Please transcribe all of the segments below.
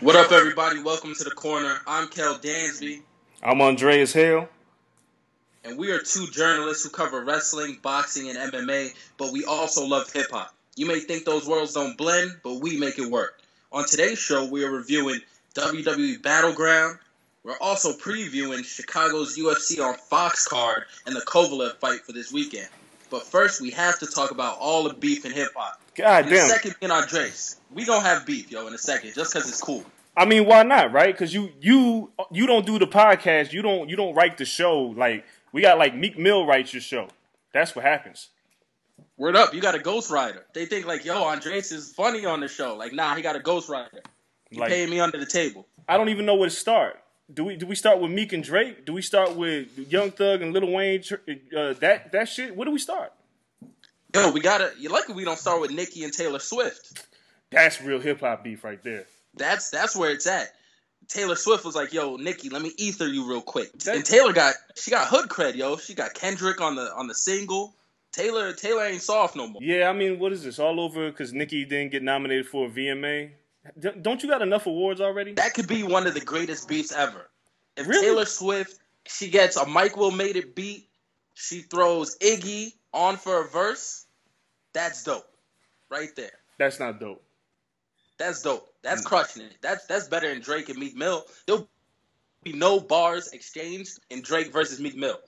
What up, everybody? Welcome to the corner. I'm Kel Dansby, I'm Andreas Hale. and we are two journalists who cover wrestling, boxing, and MMA, but we also love hip hop. You may think those worlds don't blend, but we make it work. On today's show, we are reviewing WWE Battleground. We're also previewing Chicago's UFC on Fox card and the Kovalev fight for this weekend. But first, we have to talk about all the beef in hip hop. God damn. second, in Andreas, we gonna have beef, yo, in a second, just because it's cool. I mean, why not, right? Because you you you don't do the podcast. You don't you don't write the show. Like we got like Meek Mill writes your show. That's what happens. Word up, you got a Ghost Rider. They think like, yo, Andreas is funny on the show. Like, nah, he got a Ghost Rider. He Like paying me under the table. I don't even know where to start. Do we do we start with Meek and Drake? Do we start with Young Thug and Lil Wayne? Uh, that that shit. Where do we start? Yo, we gotta. You're lucky we don't start with Nicki and Taylor Swift. That's real hip hop beef right there. That's that's where it's at. Taylor Swift was like, "Yo, Nicki, let me ether you real quick." That- and Taylor got she got hood cred, yo. She got Kendrick on the on the single. Taylor Taylor ain't soft no more. Yeah, I mean, what is this all over? Because Nicki didn't get nominated for a VMA. Don't you got enough awards already? That could be one of the greatest beats ever. If Really? Taylor Swift she gets a Mike Will made it beat, she throws Iggy on for a verse. That's dope, right there. That's not dope. That's dope. That's Mm. crushing it. That's that's better than Drake and Meek Mill. There'll be no bars exchanged in Drake versus Meek Mill.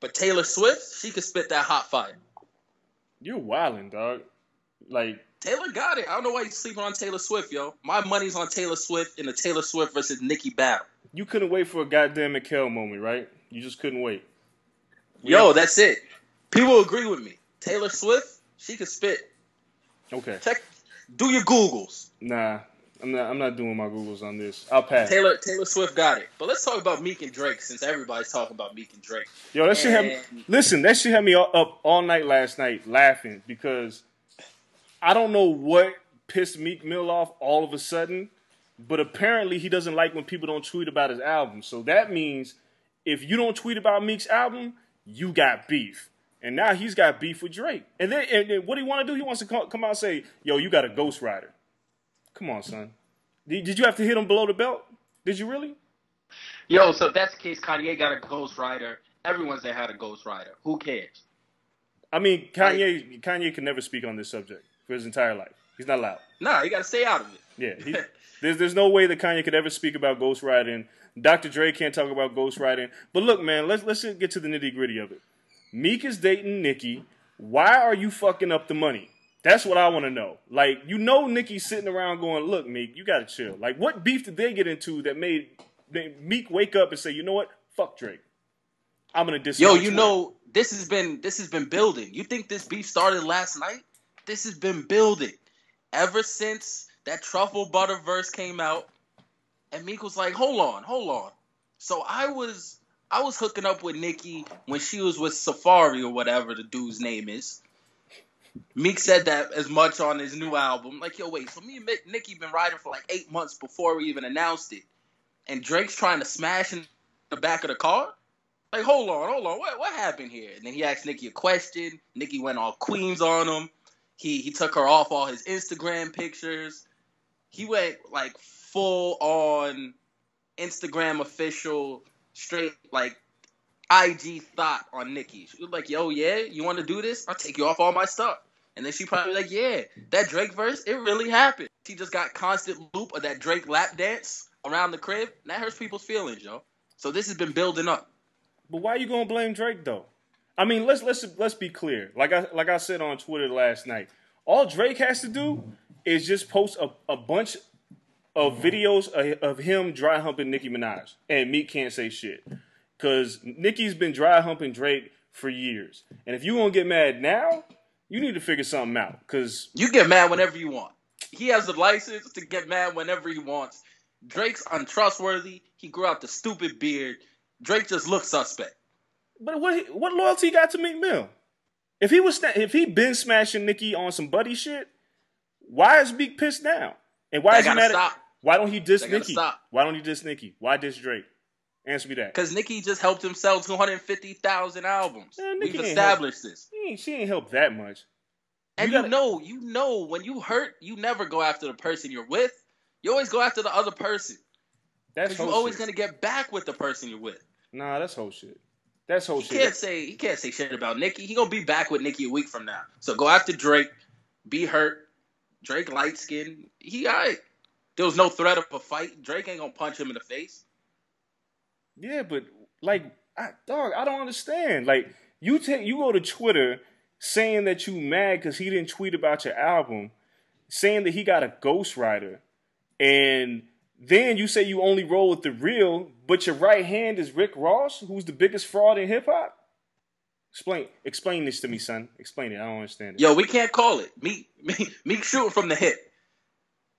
But Taylor Swift, she could spit that hot fire. You're wilding, dog. Like Taylor got it. I don't know why you're sleeping on Taylor Swift, yo. My money's on Taylor Swift in the Taylor Swift versus Nicki battle. you couldn't wait for a goddamn Mikkel moment, right? You just couldn't wait. Yo, that's it. People agree with me. Taylor Swift, she could spit. Okay. Check, do your Googles. Nah, I'm not. I'm not doing my googles on this. I'll pass. Taylor Taylor Swift got it. But let's talk about Meek and Drake since everybody's talking about Meek and Drake. Yo, that shit had me. And- Listen, that shit had me up all night last night laughing because I don't know what pissed Meek Mill off all of a sudden, but apparently he doesn't like when people don't tweet about his album. So that means if you don't tweet about Meek's album, you got beef. And now he's got beef with Drake. And then, and then what do he want to do? He wants to co- come out and say, "Yo, you got a Ghost Rider." Come on, son. Did, did you have to hit him below the belt? Did you really? Yo, so if that's the case, Kanye got a Ghost Rider. Everyone's there had a Ghost Rider. Who cares? I mean, Kanye Kanye can never speak on this subject for his entire life. He's not allowed. Nah, you gotta stay out of it. Yeah, he, there's there's no way that Kanye could ever speak about ghostwriting. Dr. Dre can't talk about ghostwriting. But look, man, let's let's get to the nitty gritty of it. Meek is dating Nicki. Why are you fucking up the money? That's what I want to know. Like, you know, Nicki's sitting around going, "Look, Meek, you gotta chill." Like, what beef did they get into that made made Meek wake up and say, "You know what? Fuck Drake. I'm gonna diss." Yo, you know this has been this has been building. You think this beef started last night? This has been building ever since that truffle butter verse came out. And Meek was like, "Hold on, hold on." So I was I was hooking up with Nicki when she was with Safaree or whatever the dude's name is. Meek said that as much on his new album. Like, yo, wait, so me and Nicki been riding for like eight months before we even announced it, and Drake's trying to smash in the back of the car. Like, hold on, hold on, what what happened here? And then he asked Nicki a question. Nicki went all queens on him. He he took her off all his Instagram pictures. He went like full on Instagram official, straight like IG thought on Nicki. She was like, "Yo, yeah, you want to do this? I'll take you off all my stuff." And then she probably like, "Yeah, that Drake verse, it really happened." She just got constant loop of that Drake lap dance around the crib. And that hurts people's feelings, yo. So this has been building up. But why you gonna blame Drake though? I mean, let's let's let's be clear. Like I like I said on Twitter last night, all Drake has to do is just post a, a bunch of videos of, of him dry humping Nicki Minaj, and Meek can't say shit because Nicki's been dry humping Drake for years. And if you gonna get mad now, you need to figure something out because You get mad whenever you want. He has the license to get mad whenever he wants. Drake's untrustworthy. He grew out the stupid beard. Drake just looks suspect. But what what loyalty got to Meek Mill? If he was if he been smashing Nicki on some buddy shit, why is Meek pissed now? And why is he mad? stop. At, why don't he diss Nicki? stop. Why don't he diss Nicki? Why diss Drake? Answer me that. Because Nicki just helped him sell 250,000 albums. Man, We've established this. She ain't, she ain't helped that much. And You you, gotta- know, you know, when you hurt, you never go after the person you're with. You always go after the other person. That's you're always shit. going to get back with the person you're with. Nah, that's whole shit. That's whole He shit. can't say he can't say shit about Nicki. He gonna be back with Nicki a week from now. So go after Drake. Be hurt. Drake light skin. He alright. There was no threat of a fight. Drake ain't gonna punch him in the face. Yeah, but like, I, dog, I don't understand. Like, you take you go to Twitter saying that you mad because he didn't tweet about your album, saying that he got a ghostwriter, and then you say you only roll with the real, but your right hand is Rick Ross, who's the biggest fraud in hip hop. Explain, explain this to me, son. Explain it. I don't understand it. Yo, we can't call it. Meek, Meek, Meek shooting from the hip.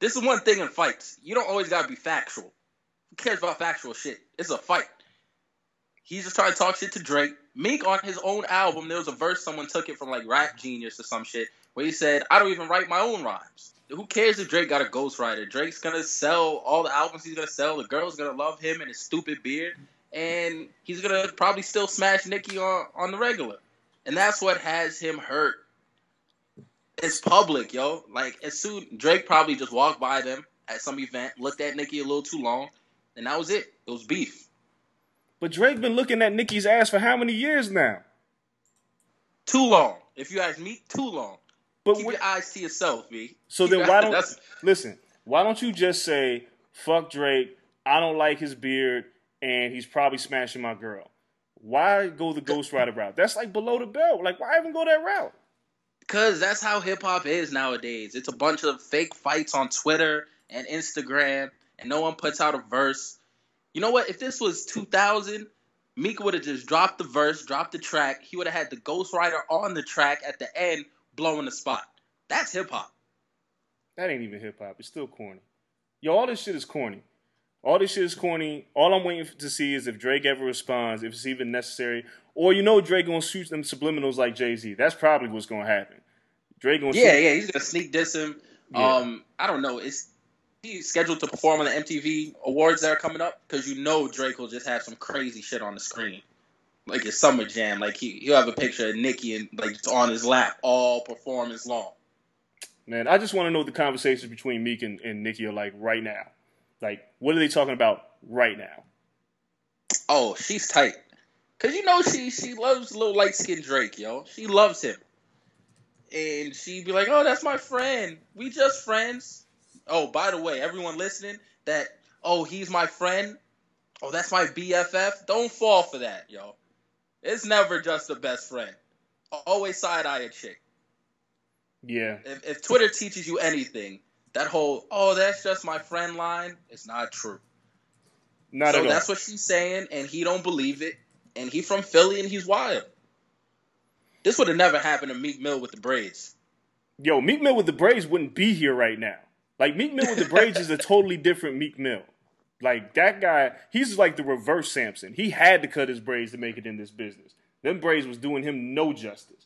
This is one thing in fights. You don't always gotta be factual. Who cares about factual shit? It's a fight. He's just trying to talk shit to Drake. Meek on his own album, there was a verse someone took it from like Rap Genius or some shit where he said, "I don't even write my own rhymes." Who cares if Drake got a ghostwriter? Drake's gonna sell all the albums he's gonna sell. The girl's gonna love him and his stupid beard, and he's gonna probably still smash Nicki on on the regular. And that's what has him hurt. It's public, yo. Like as soon Drake probably just walked by them at some event, looked at Nicki a little too long, and that was it. It was beef. But Drake been looking at Nicki's ass for how many years now? Too long. If you ask me, too long. But Keep your eyes to yourself, B. So Keep then why don't listen? Why don't you just say fuck Drake? I don't like his beard, and he's probably smashing my girl. Why go the ghostwriter route? That's like below the belt. Like why even go that route? Cause that's how hip hop is nowadays. It's a bunch of fake fights on Twitter and Instagram, and no one puts out a verse. You know what? If this was 2000, Meek would have just dropped the verse, dropped the track. He would have had the ghostwriter on the track at the end, blowing the spot. That's hip hop. That ain't even hip hop. It's still corny. Yo, all this shit is corny. All this shit is corny. All I'm waiting to see is if Drake ever responds, if it's even necessary, or you know Drake gonna shoot them subliminals like Jay Z. That's probably what's gonna happen. Drake gonna Yeah, shoot. yeah, he's gonna sneak diss him. Yeah. Um, I don't know. Is he scheduled to perform on the MTV awards that are coming up? Because you know Drake will just have some crazy shit on the screen, like his summer jam. Like he he'll have a picture of Nicki and like it's on his lap all performance long. Man, I just want to know the conversations between Meek and, and Nicki are like right now. Like, what are they talking about right now? Oh, she's tight. Cause you know she she loves little light skinned Drake, yo. She loves him. And she'd be like, Oh, that's my friend. We just friends. Oh, by the way, everyone listening, that oh, he's my friend. Oh, that's my BFF. Don't fall for that, yo. It's never just a best friend. Always side eye a chick. Yeah. If, if Twitter teaches you anything, that whole "oh, that's just my friend" line is not true. Not so at all. So that's what she's saying, and he don't believe it. And he from Philly, and he's wild. This would have never happened to Meek Mill with the braids. Yo, Meek Mill with the braids wouldn't be here right now. Like Meek Mill with the braids is a totally different Meek Mill. Like that guy, he's like the reverse Samson. He had to cut his braids to make it in this business. Them braids was doing him no justice.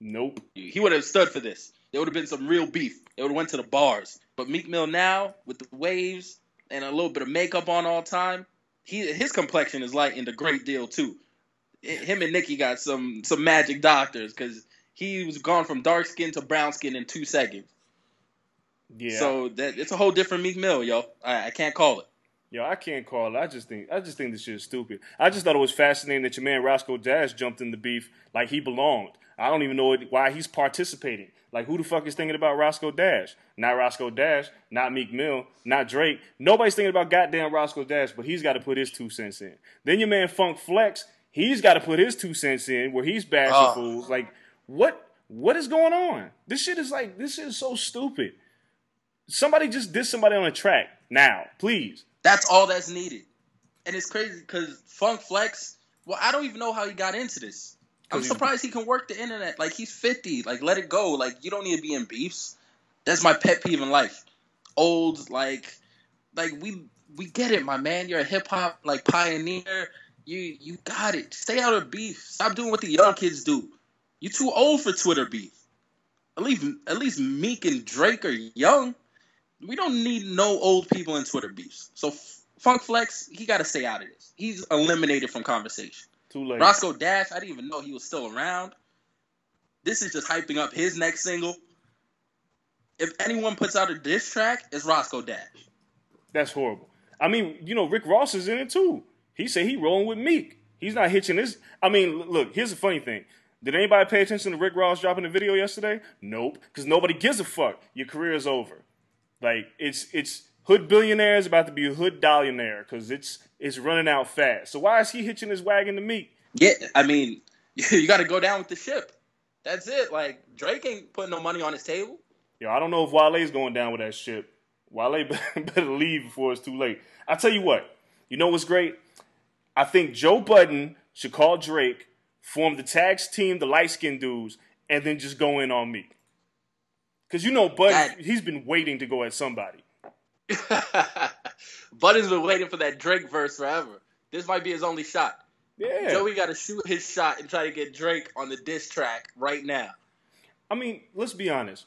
Nope. He would have stood for this. There would have been some real beef. It would have went to the bars. But Meek Mill now, with the waves and a little bit of makeup on all time, he his complexion is lightened a great deal too. Him and Nicki got some some magic doctors because he was gone from dark skin to brown skin in two seconds. Yeah. So that it's a whole different Meek Mill, yo. I, I can't call it. Yo, I can't call it. I just think I just think this shit is stupid. I just thought it was fascinating that your man Roscoe Dash jumped in the beef like he belonged. I don't even know why he's participating. Like who the fuck is thinking about Roscoe Dash? Not Roscoe Dash, not Meek Mill, not Drake. Nobody's thinking about goddamn Roscoe Dash, but he's got to put his two cents in. Then your man Funk Flex, he's got to put his two cents in where he's bashing Oh. fools. Like what what is going on? This shit is like this shit is so stupid. Somebody just diss somebody on a track now, please. That's all that's needed. And it's crazy because Funk Flex, well, I don't even know how he got into this. I'm surprised he can work the internet. Like he's 50. Like let it go. Like you don't need to be in beefs. That's my pet peeve in life. Old like like we we get it, my man. You're a hip hop like pioneer. You you got it. Stay out of beef. Stop doing what the young kids do. You're too old for Twitter beef. At least at least Meek and Drake are young. We don't need no old people in Twitter beefs. So F- Funk Flex, he got to stay out of this. He's eliminated from conversation. Too late. Roscoe Dash, I didn't even know he was still around. This is just hyping up his next single. If anyone puts out a diss track, it's Roscoe Dash. That's horrible. I mean, you know, Rick Ross is in it too. He said he rolling with Meek. He's not hitching this. I mean, look, here's the funny thing. Did anybody pay attention to Rick Ross dropping the video yesterday? Nope, because nobody gives a fuck. Your career is over. Like it's it's hood billionaire is about to be a hood billionaire because it's it's running out fast. So why is he hitching his wagon to me? Yeah, I mean, you got to go down with the ship. That's it. Like Drake ain't putting no money on his table. Yo, I don't know if Wale's going down with that ship. Wale better leave before it's too late. I tell you what, you know what's great? I think Joe Budden should call Drake, form the tags team, the light skinned dudes, and then just go in on me. Because you know Budden, That- he's been waiting to go at somebody. Budden's been waiting for that Drake verse forever. This might be his only shot. Yeah. Joey got to shoot his shot and try to get Drake on the diss track right now. I mean, let's be honest.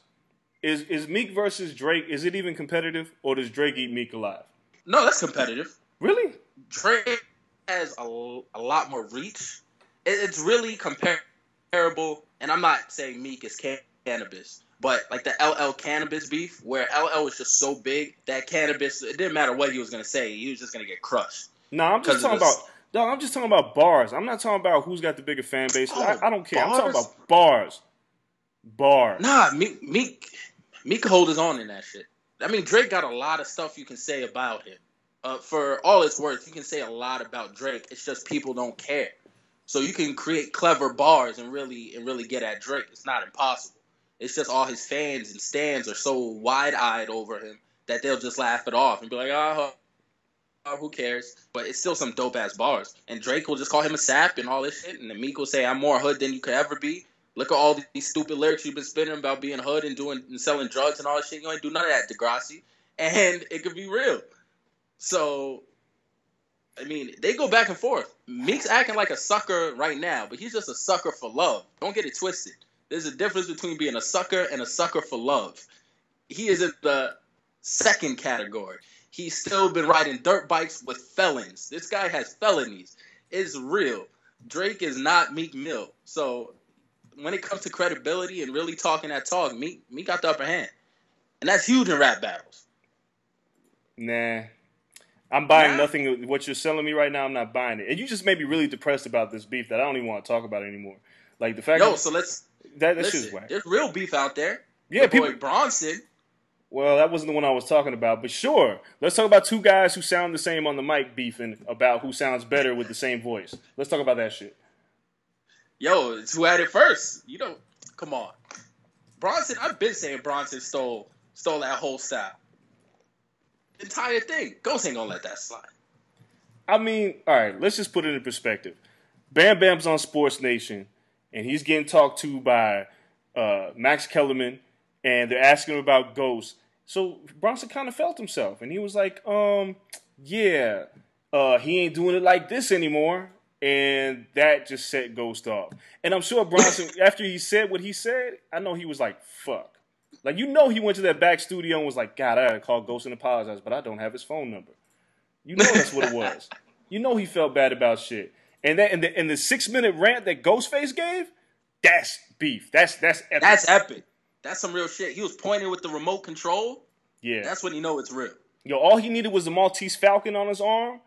Is is Meek versus Drake, is it even competitive, or does Drake eat Meek alive? No, that's competitive. Really? Drake has a, a lot more reach. It, it's really comparable, and I'm not saying Meek is can- Canibus, but like the LL Canibus beef, where LL was just so big that Canibus, it didn't matter what he was gonna say, he was just gonna get crushed. No, I'm just talking about. Dog, I'm just talking about bars. I'm not talking about who's got the bigger fan base. Oh, I, I don't care. I'm talking about bars. Bars. Nah, Meek, Meek, Meek can hold his own in that shit. I mean, Drake got a lot of stuff you can say about him. Uh, for all it's worth, you can say a lot about Drake. It's just people don't care. So you can create clever bars and really and really get at Drake. It's not impossible. It's just all his fans and stands are so wide eyed over him that they'll just laugh it off and be like, oh, oh, who cares? But it's still some dope ass bars. And Drake will just call him a sap and all this shit. And Meek will say, I'm more hood than you could ever be. Look at all these stupid lyrics you've been spitting about being hood and doing and selling drugs and all this shit. You ain't do none of that, Degrassi. And it could be real. So, I mean, they go back and forth. Meek's acting like a sucker right now, but he's just a sucker for love. Don't get it twisted. There's a difference between being a sucker and a sucker for love. He is in the second category. He's still been riding dirt bikes with felons. This guy has felonies. It's real. Drake is not Meek Mill. So when it comes to credibility and really talking that talk, Meek, Meek got the upper hand. And that's huge in rap battles. Nah. I'm buying Nah? nothing. What you're selling me right now, I'm not buying it. And you just made me really depressed about this beef that I don't even want to talk about anymore. Like the fact Yo, that, so let's that, that shit's listen. whack. There's real beef out there. Yeah, Your people. boy Bronson, Well, that wasn't the one I was talking about, but sure. Let's talk about two guys who sound the same on the mic beefing about who sounds better with the same voice. Let's talk about that shit. Yo, it's who had it first. You don't. Come on, Bronson. I've been saying Bronson stole stole that whole style. Entire thing. Ghost ain't gonna let that slide. I mean, all right, let's just put it in perspective. Bam Bam's on Sports Nation, and he's getting talked to by uh, Max Kellerman, and they're asking him about Ghost. So Bronson kind of felt himself, and he was like, um, yeah, uh, he ain't doing it like this anymore. And that just set Ghost off. And I'm sure Bronson, after he said what he said, I know he was like, fuck. Like, you know, he went to that back studio and was like, God, I gotta call Ghost and apologize, but I don't have his phone number. You know that's what it was. You know he felt bad about shit. And that and the, and the six minute rant that Ghostface gave, that's beef. That's that's epic. That's epic. That's some real shit. He was pointing with the remote control. yeah. That's when you know it's real. Yo, all he needed was the Maltese Falcon on his arm,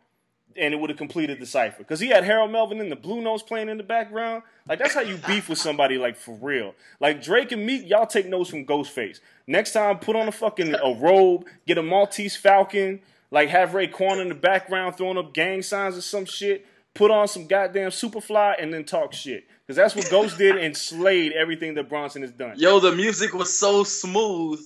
and it would have completed the cipher. Because he had Harold Melvin and the Blue Notes playing in the background. Like that's how you beef with somebody, like for real. Like Drake and Meek, y'all take notes from Ghostface. Next time, put on a fucking a robe, get a Maltese Falcon, like have Raekwon in the background throwing up gang signs or some shit. Put on some goddamn Superfly and then talk shit. Because that's what Ghost did and slayed everything that Bronson has done. Yo, the music was so smooth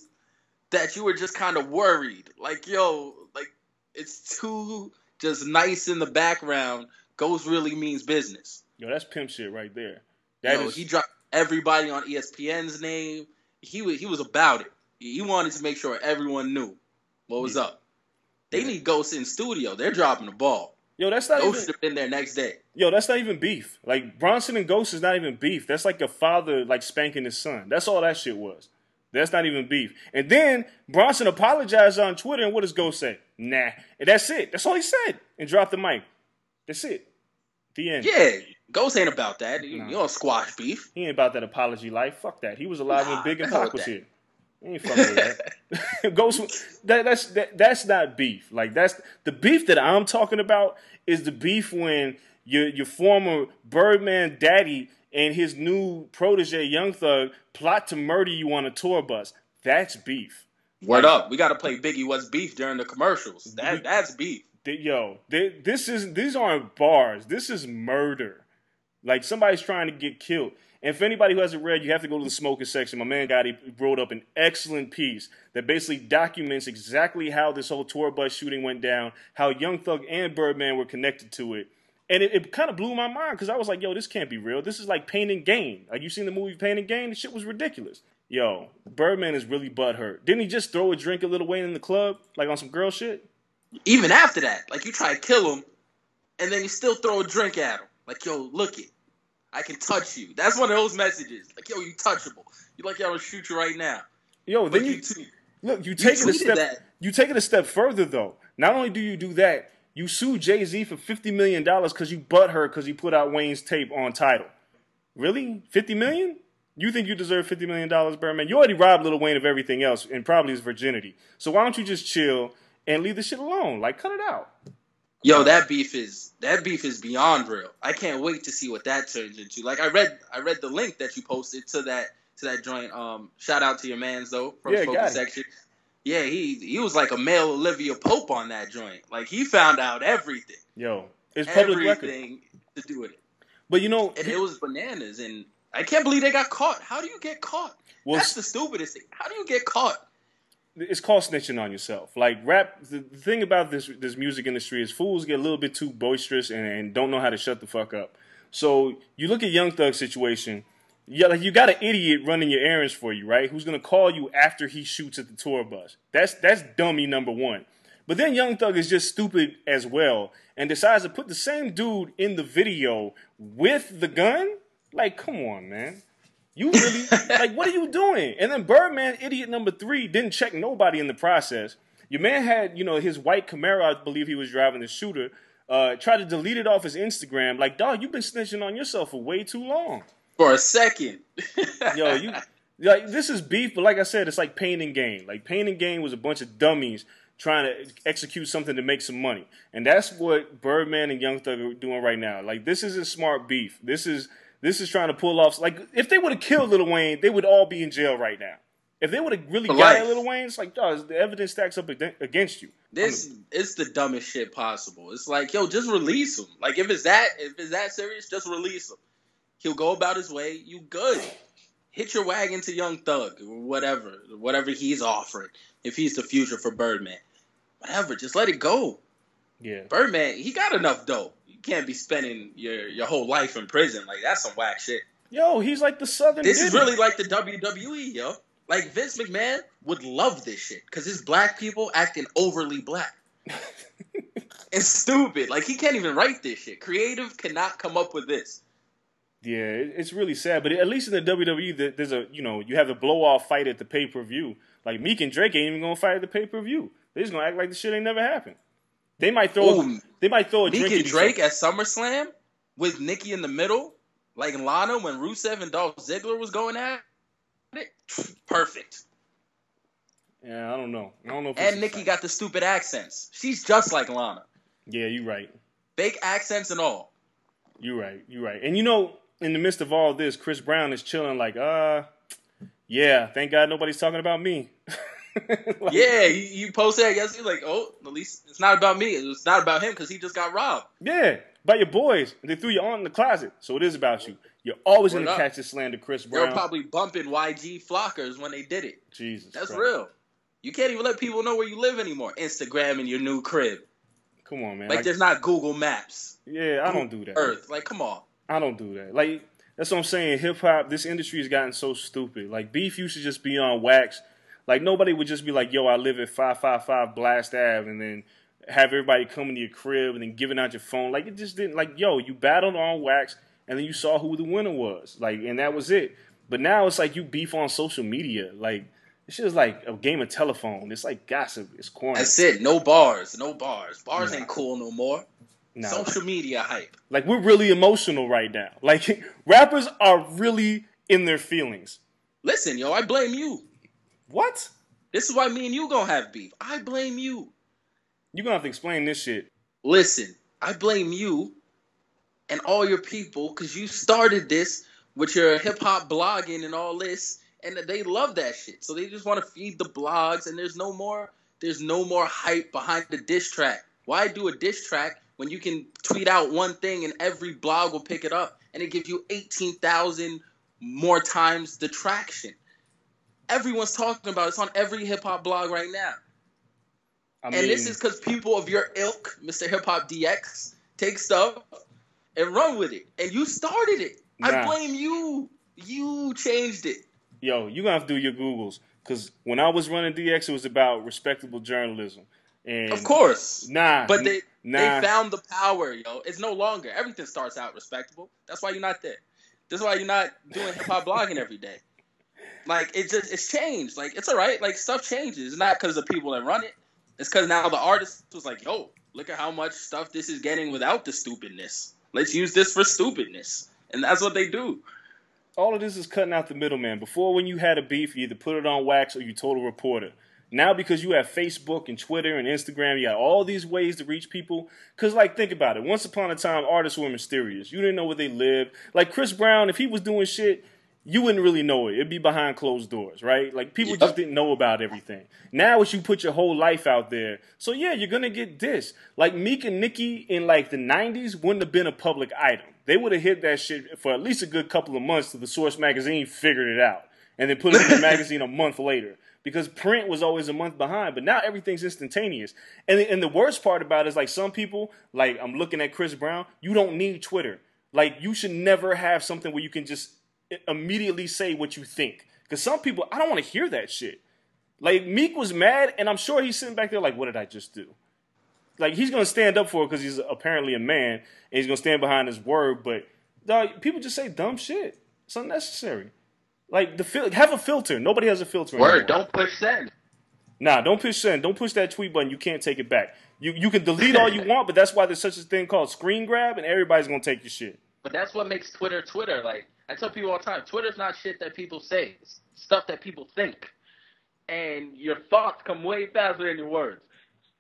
that you were just kind of worried. Like, yo, like it's too just nice in the background. Ghost really means business. Yo, that's pimp shit right there. That Yo, is- he dropped everybody on ESPN's name. He was he was about it. He wanted to make sure everyone knew what was up. They Yeah. need Ghost in studio. They're dropping the ball. Yo, that's not Ghost even, been there next day. Yo, that's not even beef. Like Bronson and Ghost is not even beef. That's like a father like spanking his son. That's all that shit was. That's not even beef. And then Bronson apologized on Twitter, and what does Ghost say? Nah. And that's it. That's all he said. And dropped the mic. That's it. The end. Yeah, Ghost ain't about that. You, Nah. you don't squash beef. He ain't about that apology life. Fuck that. He was alive when Big and Pac was that. here. Ain't fucking with that. Ghost, that, that's that, that's not beef. Like that's the beef that I'm talking about is the beef when your your former Birdman daddy and his new protege Young Thug plot to murder you on a tour bus. That's beef. Word up. We got to play Biggie What's Beef during the commercials. That that's beef. Yo, th- this is these aren't bars. This is murder. Like somebody's trying to get killed. And for anybody who hasn't read, you have to go to the smoking section. My man Gotti wrote up an excellent piece that basically documents exactly how this whole tour bus shooting went down, how Young Thug and Birdman were connected to it. And it, it kind of blew my mind because I was like, yo, this can't be real. This is like Pain and Gain. Like, you seen the movie Pain and Gain? The shit was ridiculous. Yo, Birdman is really butthurt. Didn't he just throw a drink at Lil Wayne in the club? Like on some girl shit? Even after that, like you try to kill him, and then you still throw a drink at him. Like, yo, look it. I can touch you. That's one of those messages. Like, yo, you touchable. You like, yo, I'll shoot you right now. Yo, then you, you, you take it a step. that. You take it a step further though. Not only do you do that, you sue Jay Z for fifty million dollars because you butt her because he put out Wayne's tape on title. Really, fifty million? You think you deserve fifty million dollars, Birdman? You already robbed Little Wayne of everything else and probably his virginity. So why don't you just chill and leave the shit alone? Like, cut it out. Yo, that beef is that beef is beyond real. I can't wait to see what that turns into. Like I read I read the link that you posted to that to that joint. Um shout out to your mans though from Yeah, it. section. Yeah, he he was like a male Olivia Pope on that joint. Like he found out everything. Yo, it's public record. everything to do with it. But you know, And it was bananas and I can't believe they got caught. How do you get caught? Well, That's the stupidest thing. How do you get caught? It's called snitching on yourself. Like rap, the, thing about this this music industry is fools get a little bit too boisterous and, and don't know how to shut the fuck up. So you look at Young Thug's situation. Yeah, like you got an idiot running your errands for you, right? Who's gonna call you after he shoots at the tour bus? That's that's dummy number one. But then Young Thug is just stupid as well and decides to put the same dude in the video with the gun. Like, come on, man. You really like what are you doing? And then Birdman, idiot number three, didn't check nobody in the process. Your man had, you know, his white Camaro, I believe he was driving the shooter, uh, tried to delete it off his Instagram. Like, dog, you've been snitching on yourself for way too long. For a second. Yo, you like this is beef, but like I said, it's like pain and gain. Like pain and gain was a bunch of dummies trying to execute something to make some money. And that's what Birdman and Young Thug are doing right now. Like this isn't smart beef. This is this is trying to pull off like if they would have killed Lil Wayne, they would all be in jail right now. If they would have really For got Lil Wayne, it's like, dog, the evidence stacks up against you. This it's the dumbest shit possible. It's like, yo, just release him. Like if it's that if it's that serious, just release him. He'll go about his way. You good. Hit your wagon to Young Thug or whatever, whatever he's offering. If he's the future for Birdman, whatever, just let it go. Yeah. Birdman, he got enough dough. Can't be spending your your whole life in prison. Like that's some whack shit. Yo, he's like the Southern. This is really like the WWE, yo. Like Vince McMahon would love this shit because it's black people acting overly black. it's stupid. Like he can't even write this shit. Creative cannot come up with this. Yeah, it's really sad. But at least in the WWE, there- there's a you know you have the blow off fight at the pay per view. Like Meek and Drake ain't even gonna fight at the pay per view. They're just gonna act like the shit ain't never happened. They might throw. Ooh, they might throw a Meek drink and Drake at SummerSlam with Nicki in the middle, like Lana when Rusev and Dolph Ziggler was going at it. Perfect. Yeah, I don't know. I don't know. If And Nicki got the stupid accents. She's just like Lana. Yeah, you're right. Fake accents and all. You're right. You're right. And you know, in the midst of all this, Chris Brown is chilling like, uh, yeah. Thank God nobody's talking about me. Like, Yeah, you, you posted that yesterday, like, oh, at least it's not about me. It's not about him because he just got robbed. Yeah, by your boys. They threw you on in the closet, so it is about you. You're always going to catch the slander, Chris Brown. They're probably bumping YG flockers when they did it. Jesus, That's Christ. real. You can't even let people know where you live anymore. Instagram and your new crib. Come on, man. Like, Like, there's not Google Maps, yeah, I don't do that. Earth. Like, come on. I don't do that. Like that's what I'm saying. Hip hop, this industry has gotten so stupid. Like beef used to just be on wax. Like nobody would just be like, "Yo, I live at five five five Blast Ave," and then have everybody come into your crib and then giving out your phone. Like it just didn't. Like yo, you battled on wax, and then you saw who the winner was. Like and that was it. But now it's like you beef on social media. Like it's just like a game of telephone. It's like gossip. It's corny. That's it. No bars. No bars. Bars Nah. ain't cool no more. Nah. Social media hype. Like we're really emotional right now. Like rappers are really in their feelings. Listen, yo, I blame you. What? This is why me and you gonna have beef. I blame you. You're gonna have to explain this shit. Listen, I blame you and all your people because you started this with your hip hop blogging and all this, and they love that shit. So they just want to feed the blogs, and there's no more. There's no more hype behind the diss track. Why do a diss track when you can tweet out one thing and every blog will pick it up, and it gives you eighteen thousand more times the traction? Everyone's talking about it. It's on every hip hop blog right now. I And this is because people of your ilk, Mr. Hip Hop DX, take stuff and run with it. And you started it. I blame you. You changed it. yo, you gonna have to do your Googles. Cause when I was running DX, it was about respectable journalism. And Of course. Nah. But they nah. they found the power, yo. It's no longer. Everything starts out respectable. That's why you're not there. That's why you're not doing hip hop blogging every day. Like it just it's changed. Like it's all right. Like stuff changes. It's not because the people that run it. It's because now the artist was like, yo, look at how much stuff this is getting without the stupidness. Let's use this for stupidness. And that's what they do. all of this is cutting out the middleman. Before, when you had a beef, you either put it on wax or you told a reporter. Now, because you have Facebook and Twitter and Instagram, you got all these ways to reach people. Because, like, think about it. Once upon a time, artists were mysterious. You didn't know where they lived. Like Chris Brown, if he was doing shit, you wouldn't really know it. It'd be behind closed doors, right? Like people Yep. just didn't know about everything. Now it's you put your whole life out there. So yeah, you're gonna get this. Like Meek and Nicki in like the '90s wouldn't have been a public item. They would have hit that shit for at least a good couple of months till the Source magazine figured it out, and then put it in the magazine a month later. Because print was always a month behind, but now everything's instantaneous. And and the worst part about it is like some people, like I'm looking at Chris Brown, you don't need Twitter. Like you should never have something where you can just immediately say what you think. Because some people, I don't want to hear that shit. Like Meek was mad, and I'm sure he's sitting back there like, "What did I just do?" Like he's gonna stand up for it because he's apparently a man, and he's gonna stand behind his word. But dog, people just say dumb shit. It's unnecessary. Like the fil- have a filter. Nobody has a filter. Word, anymore. don't push send. Nah, don't push send. Don't push that tweet button. You can't take it back. You you can delete all you want, but that's why there's such a thing called screen grab, and everybody's gonna take your shit. But that's what makes Twitter Twitter. Like I tell people all the time, Twitter's not shit that people say. It's stuff that people think. And your thoughts come way faster than your words.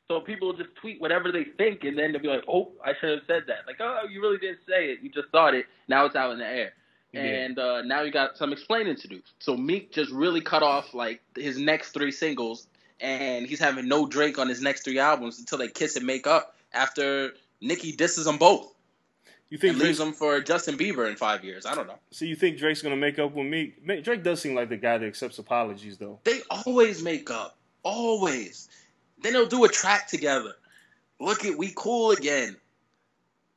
So people just tweet whatever they think and then they'll be like, Oh, I should have said that. Like, oh you really didn't say it. You just thought it. Now it's out in the air. and uh, now you got some explaining to do. So Meek just really cut off like his next three singles, and he's having no Drake on his next three albums until they kiss and make up after Nicki disses them both. You think and leaves them for Justin Bieber in five years. I don't know. so you think Drake's gonna make up with me? Drake does seem like the guy that accepts apologies, though. They always make up. Always. Then they'll do a track together. Look at we cool again.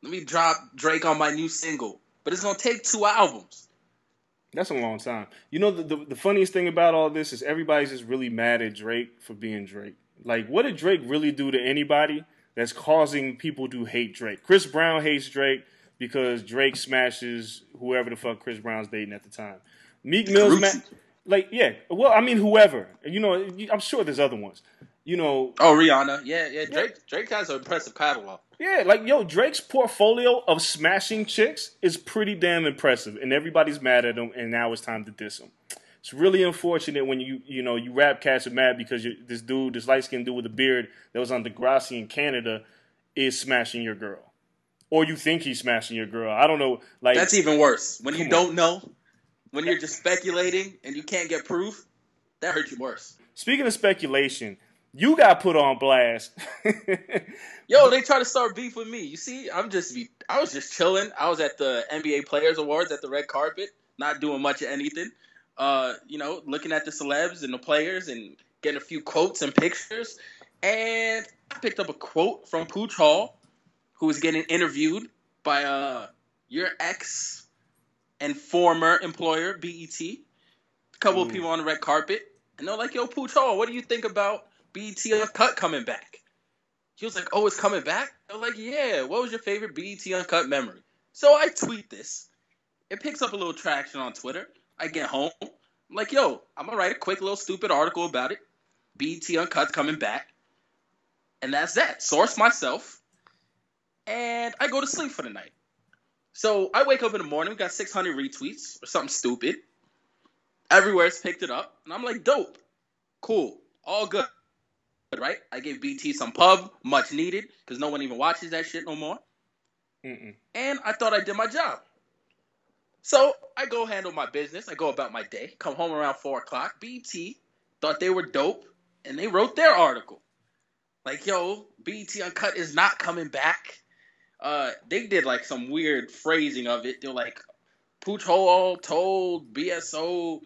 Let me drop Drake on my new single. But it's gonna take two albums. That's a long time. You know, the, the the funniest thing about all this is everybody's just really mad at Drake for being Drake. Like, what did Drake really do to anybody that's causing people to hate Drake? Chris Brown hates Drake because Drake smashes whoever the fuck Chris Brown's dating at the time. Meek Mill's ma- like, yeah. Well, I mean, whoever. You know, I'm sure there's other ones. You know, Oh, Rihanna. Yeah, yeah. Drake Drake has an impressive catalog. yeah, like yo, Drake's portfolio of smashing chicks is pretty damn impressive, and everybody's mad at him, and now it's time to diss him. It's really unfortunate when you you know you rap cats are mad because you, this dude, this light skinned dude with a beard that was on Degrassi in Canada, is smashing your girl, or you think he's smashing your girl. I don't know. Like That's even worse. When you Come don't know, when you're just speculating and you can't get proof, that hurts you worse. speaking of speculation, you got put on blast. Yo, they try to start beef with me. You see, I'm just be I was just chilling. I was at the NBA Players Awards at the red carpet, not doing much of anything. Uh, you know, looking at the celebs and the players and getting a few quotes and pictures. And I picked up a quote from Pooch Hall, who was getting interviewed by uh your ex and former employer, BET. A couple of people on the red carpet, and they're like, "Yo, Hall, what do you think about BET Uncut coming back?" He was like, "Oh, it's coming back." They're like, "Yeah." What was your favorite BET Uncut memory? So I tweet this. It picks up a little traction on Twitter. I get home. I'm like, "Yo, I'm gonna write a quick little stupid article about it. BET Uncut's coming back." And that's that. Source myself. And I go to sleep for the night. So I wake up in the morning, we got 600 retweets or something stupid. Everywhere's picked it up. And I'm like, dope. Cool. All good. Right? I gave BT some pub, much needed, because no one even watches that shit no more. Mm-mm. And I thought I did my job. So I go handle my business. I go about my day. Come home around 4 o'clock. BT thought they were dope, and they wrote their article. Like, yo, BT Uncut is not coming back. Uh, they did like some weird phrasing of it. They're like, Pooch Hall told BSO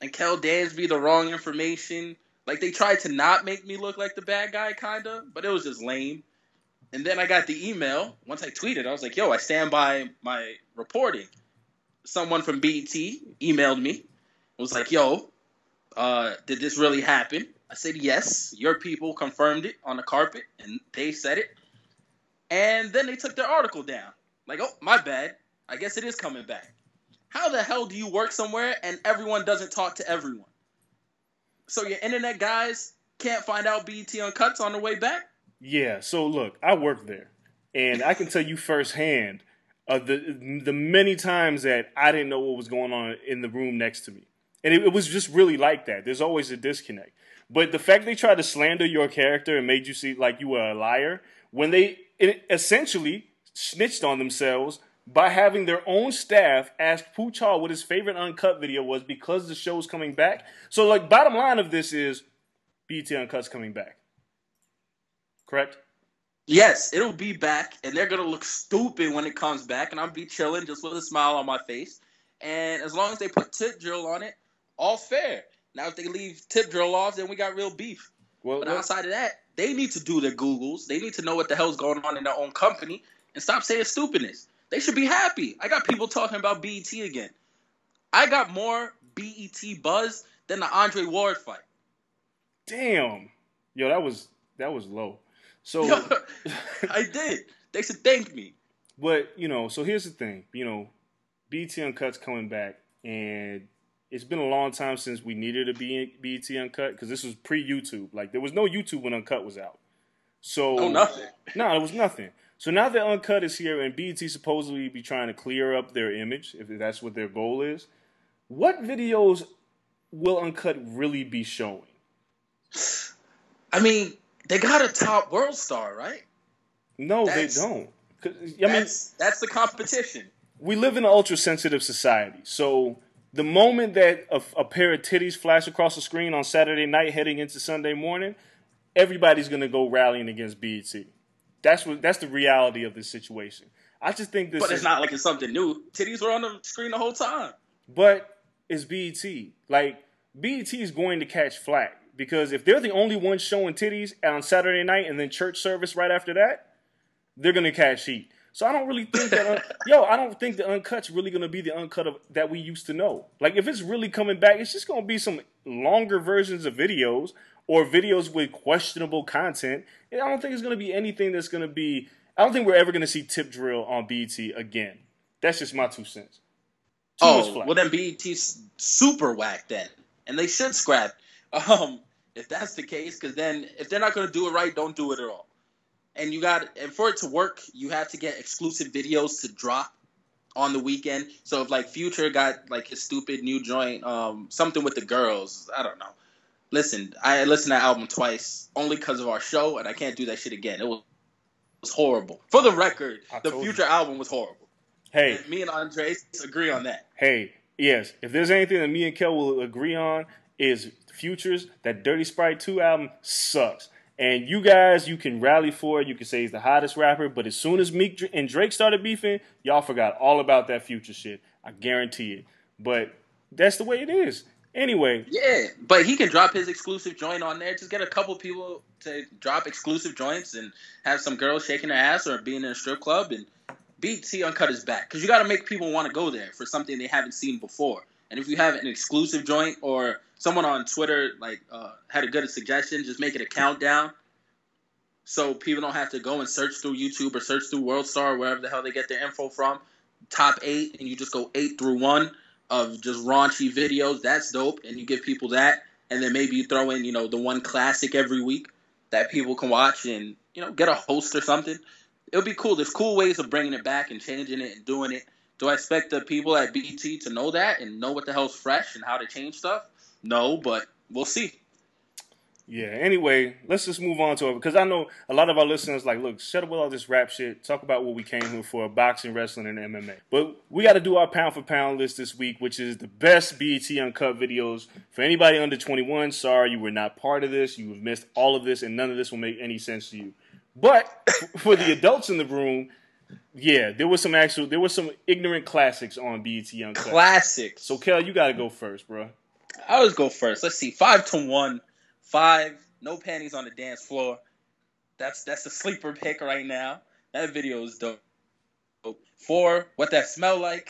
and Kel Dansby the wrong information. Like they tried to not make me look like the bad guy, kinda, but it was just lame. And then I got the email. Once I tweeted, I was like, "Yo, I stand by my reporting." Someone from BET emailed me. It was like, "Yo, uh, did this really happen?" I said, "Yes." Your people confirmed it on the carpet, and they said it. And then they took their article down. Like, oh, my bad. I guess it is coming back. How the hell do you work somewhere and everyone doesn't talk to everyone? So your internet guys can't find out BET Uncuts on their way back? Yeah, so look, I work there, and I can tell you firsthand of the the many times that I didn't know what was going on in the room next to me, and it, it was just really like that. There's always a disconnect. But the fact they tried to slander your character and made you see like you were a liar when they essentially snitched on themselves by having their own staff ask Pooch Hall what his favorite uncut video was because the show's coming back. So like bottom line of this is BT Uncut's coming back. Correct? Yes, it'll be back, and they're gonna look stupid when it comes back, and I'll be chilling just with a smile on my face. And as long as they put tip drill on it, all fair. Now if they leave tip drill off, then we got real beef. Well, But let's- outside of that, they need to do their Googles. They need to know what the hell's going on in their own company and stop saying stupidness. They should be happy. I got people talking about BET again. I got more BET buzz than the Andre Ward fight. damn, yo, that was that was low. So, I did. They should thank me. but you know, so here's the thing, you know, BT Uncut's coming back, and it's been a long time since we needed a B- BT Uncut because this was pre YouTube. Like there was no YouTube when Uncut was out. So Oh, nothing. No, it was nothing. So now that Uncut is here and BET supposedly be trying to clear up their image, if that's what their goal is, what videos will Uncut really be showing? I mean, they got a top world star, right? No, That's- they don't. I mean, that's that's the competition. we live in an ultra sensitive society. So the moment that a, a pair of titties flash across the screen on Saturday night heading into Sunday morning, everybody's gonna go rallying against BET. That's what that's the reality of this situation. I just think this But is it's not like it's something new. Titties were on the screen the whole time. but it's BET. Like BET is going to catch flack because if they're the only ones showing titties on Saturday night and then church service right after that, they're gonna catch heat. So I don't really think that un- yo, I don't think the uncut's really gonna be the uncut of, that we used to know. Like if it's really coming back, it's just gonna be some longer versions of videos or videos with questionable content. And I don't think it's gonna be anything that's gonna be. I don't think we're ever gonna see tip drill on BET again. That's just my two cents. Much Oh, well then BET's super whack then, and they should scrap. Um, if that's the case, because then if they're not gonna do it right, don't do it at all. And you got, and for it to work, you have to get exclusive videos to drop on the weekend. So if like Future got like his stupid new joint, um, something with the girls, I don't know. Listen, I listened to that album twice only because of our show, and I can't do that shit again. It was, it was horrible. For the record, I the told you. Future album was horrible. hey, And me and Andreas agree on that. hey, yes. If there's anything that me and Kel will agree on, is Futures that Dirty Sprite 2 album sucks. And you guys, you can rally for it. You can say he's the hottest rapper, but as soon as Meek and Drake started beefing, y'all forgot all about that Future shit. I guarantee it. But that's the way it is. Anyway, Yeah, but he can drop his exclusive joint on there. Just get a couple people to drop exclusive joints and have some girls shaking their ass or being in a strip club and beat BET Uncut his back. Because you got to make people want to go there for something they haven't seen before. And if you have an exclusive joint or someone on Twitter like uh, had a good suggestion, just make it a countdown. So people don't have to go and search through YouTube or search through WorldStar or wherever the hell they get their info from. Top eight, and you just go eight through one of just raunchy videos. That's dope, and you give people that, and then maybe you throw in, you know, the one classic every week that people can watch, and you know, get a host or something. It'll be cool. There's cool ways of bringing it back and changing it and doing it. Do I expect the people at BET to know that and know what the hell's fresh and how to change stuff? No, but we'll see. Yeah. Anyway, let's just move on to it because I know a lot of our listeners like, look, shut up with all this rap shit. Talk about what we came here for: boxing, wrestling, and MMA. But we got to do our pound for pound list this week, which is the best BET uncut videos for anybody under 21. Sorry, you were not part of this. You have missed all of this, and none of this will make any sense to you. But for the adults in the room, yeah, there was some actual, there was some ignorant classics on BET uncut. Classics. so, Kel, you got to go first, bro. I always go first. Let's see. Five to one. Five. No panties on the dance floor. That's that's the sleeper pick right now. That video is dope. Four. What that smell like?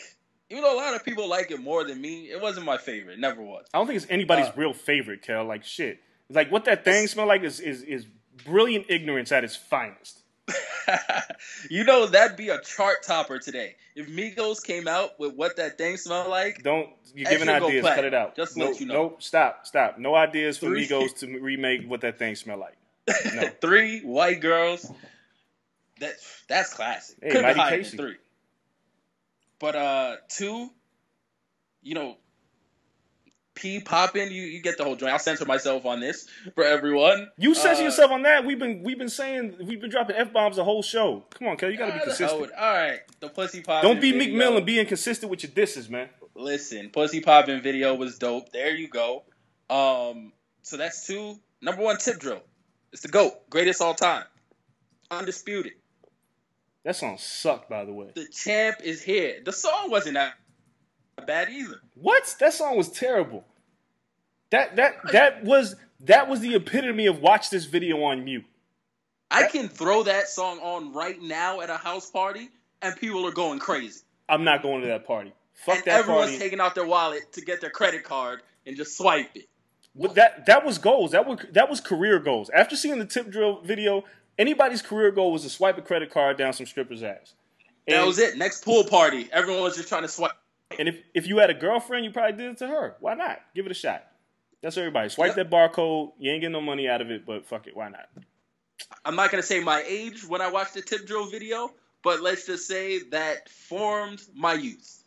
Even though a lot of people like it more than me, it wasn't my favorite. Never was. I don't think it's anybody's Uh, real favorite, Kel. Like shit. It's like what that thing smell like is is is brilliant ignorance at its finest. you know that'd be a chart topper today. If Migos came out with what that thing smell like, Don't you're giving ideas? Cut it out. Just nope, let you know. Nope. Stop. Stop. No ideas for Three. Migos to remake what that thing smell like. No. three white girls. That that's classic. Hey, Couldn't hide three. But uh, two, you know, P popping. You you get the whole joint. I'll censor myself on this for everyone. You censor Uh, yourself on that. We've been we've been saying we've been dropping f bombs the whole show. Come on, Kel. You got to be consistent. with- All right, the pussy popping. Don't be Meek. Mill and be inconsistent with your disses, man. Listen, pussy popping video was dope. There you go. Um, so that's two. Number one, tip drill. It's the goat, greatest all time, undisputed. That song sucked, by the way. The champ is here. The song wasn't that bad either. What? That song was terrible. That that that was that was the epitome of watch this video on mute. I can throw that song on right now at a house party, and people are going crazy. I'm not going to that party. Fuck and that everyone's party. taking out their wallet to get their credit card and just swipe it. But that that was goals. That was that was career goals. After seeing the tip drill video, anybody's career goal was to swipe a credit card down some stripper's ass. That was it. Next pool party, everyone was just trying to swipe. And if if you had a girlfriend, you probably did it to her. Why not? Give it a shot. That's everybody. Swipe Yep. that barcode. You ain't getting no money out of it, but fuck it. Why not? I'm not gonna say my age when I watched the tip drill video, but let's just say that formed my youth.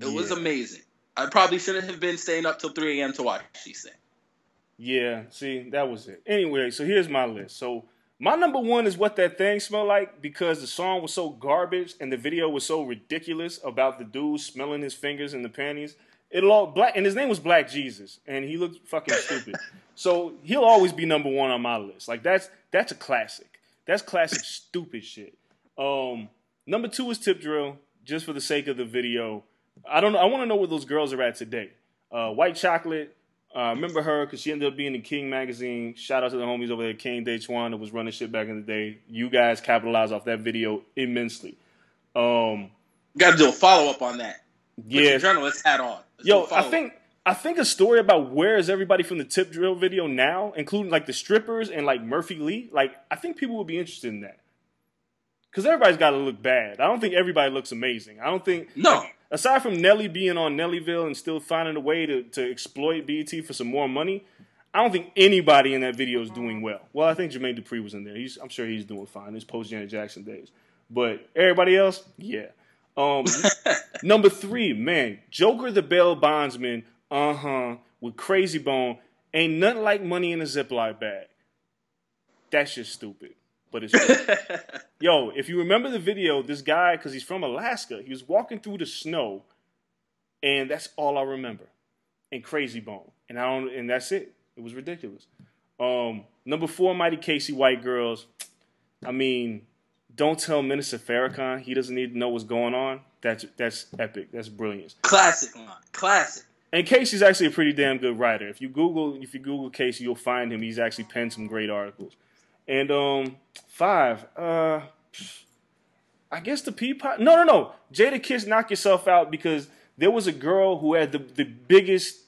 It was amazing. I probably shouldn't have been staying up till 3 a.m. to watch these things. Yeah, see, that was it. Anyway, so here's my list. So My number one is what that thing smelled like because the song was so garbage and the video was so ridiculous about the dude smelling his fingers in the panties. It all black and his name was Black Jesus and he looked fucking stupid. so he'll always be number one on my list. Like that's that's a classic. That's classic stupid shit. Um, number two is Tip Drill, just for the sake of the video. I don't. I want to know where those girls are at today. Uh, White Chocolate, uh, remember her because she ended up being in King magazine. Shout out to the homies over there, King Day that was running shit back in the day. You guys capitalized off that video immensely. Um, Got to do a follow up on that. Put yeah, your journalist hat on. Let's yo, I think I think a story about where is everybody from the Tip Drill video now, including like the strippers and like Murphy Lee. Like, I think people would be interested in that because everybody's got to look bad. I don't think everybody looks amazing. I don't think No. Aside from Nelly being on Nellyville and still finding a way to, to exploit BET for some more money, I don't think anybody in that video is doing well. Well, I think Jermaine Dupri was in there. He's, I'm sure he's doing fine. His post Janet Jackson days. But everybody else, yeah. Um, number three, man, Joker the Bail Bondsman, uh huh, with Krayzie Bone, ain't nothing like money in a Ziploc bag. That's just stupid. But it's. Yo, if you remember the video, this guy, because he's from Alaska, he was walking through the snow, and that's all I remember. And Krayzie Bone, and I don't, and that's it. It was ridiculous. Um, number four, Mighty Casey White Girls. I mean, don't tell Minister Farrakhan he doesn't need to know what's going on. That's that's epic. That's brilliant. Classic line. Classic. And Casey's actually a pretty damn good writer. If you Google if you Google Casey, you'll find him. He's actually penned some great articles. And um, five, uh, I guess the Peapod. No, no, no. Jadakiss, knock yourself out because there was a girl who had the the biggest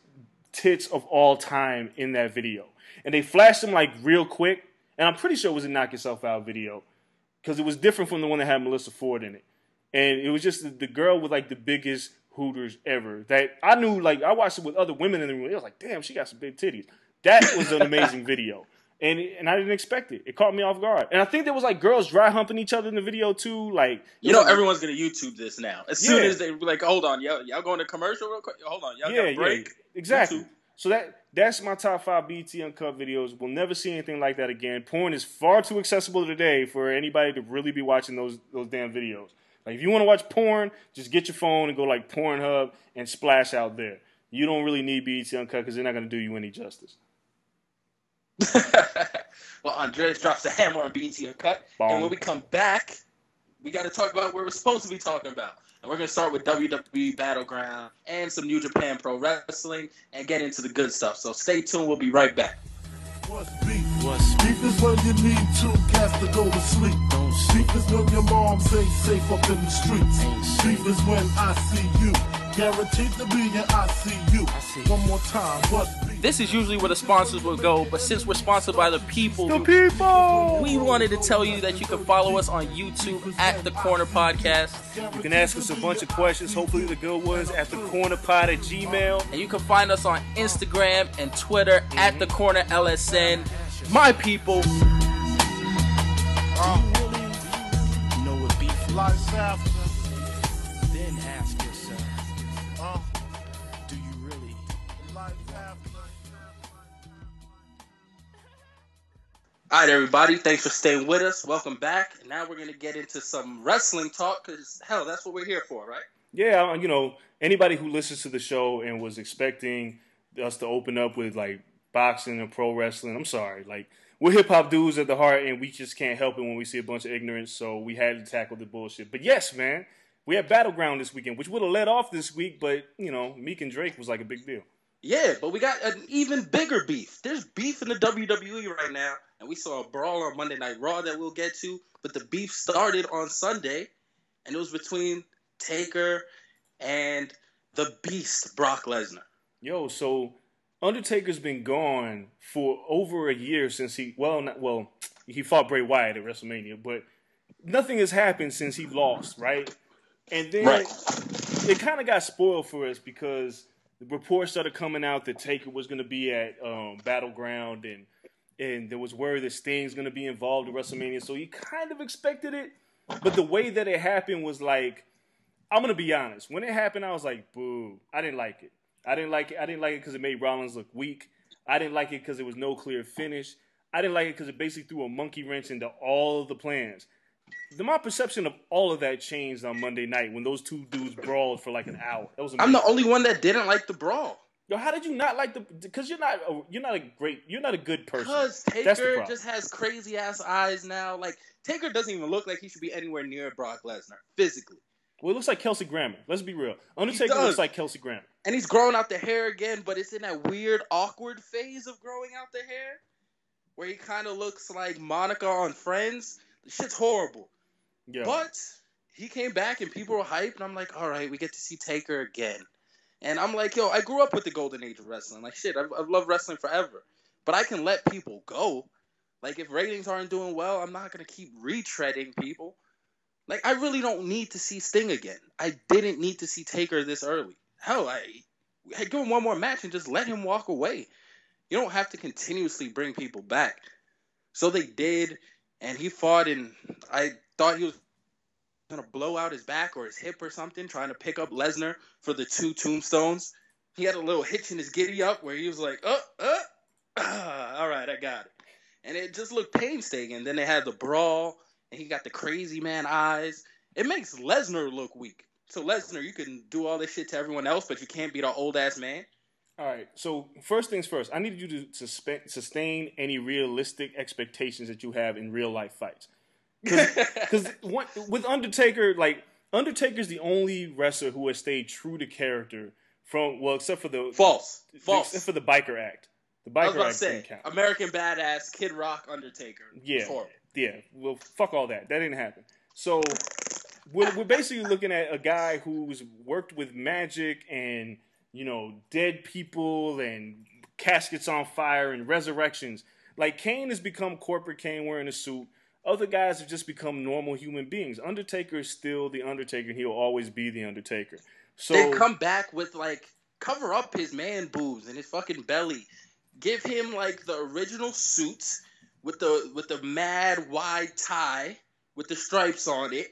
tits of all time in that video, and they flashed them like real quick. And I'm pretty sure it was a knock yourself out video because it was different from the one that had Melissa Ford in it, and it was just the, the girl with like the biggest hooters ever. That I knew, like I watched it with other women in the room. I was like, damn, she got some big titties. That was an amazing video, and and I didn't expect it. It caught me off guard. And I think there was like girls dry humping each other in the video too. Like You know, everyone's gonna YouTube this now. As soon Yeah. as they like, "Hold on, y'all, y'all going to commercial real quick? Hold on, y'all yeah, break." yeah, exactly. YouTube. So that that's my top five BET Uncut videos. We'll never see anything like that again. Porn is far too accessible today for anybody to really be watching those those damn videos. Like if you want to watch porn, just get your phone and go like Pornhub and splash out there. You don't really need BET Uncut because they're not going to do you any justice. well, Andreas drops the hammer on BET Uncut, Boom. and when we come back, we got to talk about what we're supposed to be talking about. And we're gonna start with WWE Battleground and some New Japan Pro Wrestling, and get into the good stuff. So stay tuned. We'll be right back. What's beef? What's beef is when you need two cats to go to sleep. Don't beef is when your mom's ain't safe up in the streets. Beef is when I see you. Guaranteed to be in ICU. One more time, what's beef? This is usually where the sponsors will go, but since we're sponsored by the people, The people. we wanted to tell you that you can follow us on YouTube at the Corner Podcast, You can ask us a bunch of questions. Hopefully the good ones at the corner pod at Gmail. and you can find us on Instagram and Twitter at the Corner LSN. My people, know what beef Life after. All right, everybody. Thanks for staying with us. Welcome back. And now we're gonna get into some wrestling talk, because hell, that's what we're here for, right? yeah, you know, anybody who listens to the show and was expecting us to open up with like boxing and pro wrestling, I'm sorry. Like, we're hip hop dudes at the heart, and we just can't help it when we see a bunch of ignorance. So we had to tackle the bullshit. But yes, man, we had Battleground this weekend, which would have led off this week, but you know, Meek and Drake was like a big deal. Yeah, but we got an even bigger beef. There's beef in the WWE right now, and we saw a brawl on Monday Night Raw that we'll get to. But the beef started on Sunday, and it was between Taker and the Beast Brock Lesnar. Yo, so Undertaker's been gone for over a year since he well not well he fought Bray Wyatt at WrestleMania, but nothing has happened since he lost, right? And then Right. it kind of got spoiled for us because reports started coming out that Taker was going to be at um, Battleground and and there was word that Sting's going to be involved in WrestleMania, so you kind of expected it. But the way that it happened was like, I'm gonna be honest. When it happened, I was like, "Boo!" I didn't like it. I didn't like it. I didn't like it because it made Rollins look weak. I didn't like it because there was no clear finish. I didn't like it because it basically threw a monkey wrench into all of the plans. The, my perception of all of that changed on Monday night when those two dudes brawled for like an hour. That was I'm the only one that didn't like the brawl. Yo, how did you not like the? Because you're not a, you're not a great you're not a good person. Because Taker just has crazy ass eyes now. Like Taker doesn't even look like he should be anywhere near Brock Lesnar physically. Well, it looks like Kelsey Grammer. Let's be real. Undertaker looks like Kelsey Grammer. And he's growing out the hair again, but it's in that weird, awkward phase of growing out the hair, where he kind of looks like Monica on Friends. The shit's horrible. Yeah. But he came back and people were hyped, and I'm like, all right, we get to see Taker again. And I'm like, yo, I grew up with the golden age of wrestling. Like, shit, I've, I've loved wrestling forever. But I can let people go. Like, if ratings aren't doing well, I'm not going to keep retreading people. Like, I really don't need to see Sting again. I didn't need to see Taker this early. Hell, I, I give him one more match and just let him walk away. You don't have to continuously bring people back. So they did, and he fought, and I thought he was gonna blow out his back or his hip or something, trying to pick up Lesnar for the two tombstones. He had a little hitch in his giddy up where he was like, "Uh, uh, ah, all right, I got it," and it just looked painstaking. Then they had the brawl, and he got the crazy man eyes. It makes Lesnar look weak. So Lesnar, you can do all this shit to everyone else, but you can't beat an old ass man. All right. So first things first, I need you to suspe- sustain any realistic expectations that you have in real life fights. Because with Undertaker, like Undertaker's the only wrestler who has stayed true to character from well, except for the False, false. except for the biker act. The biker act say, didn't count. American Badass, Kid Rock, Undertaker. Yeah, yeah. Well, fuck all that. That didn't happen. So we're, we're basically looking at a guy who's worked with magic and you know dead people and caskets on fire and resurrections. Like Kane has become corporate Kane wearing a suit. Other guys have just become normal human beings. Undertaker is still the Undertaker. He'll always be the Undertaker. So they come back with like cover up his man boobs and his fucking belly. Give him like the original suit with the with the mad wide tie with the stripes on it,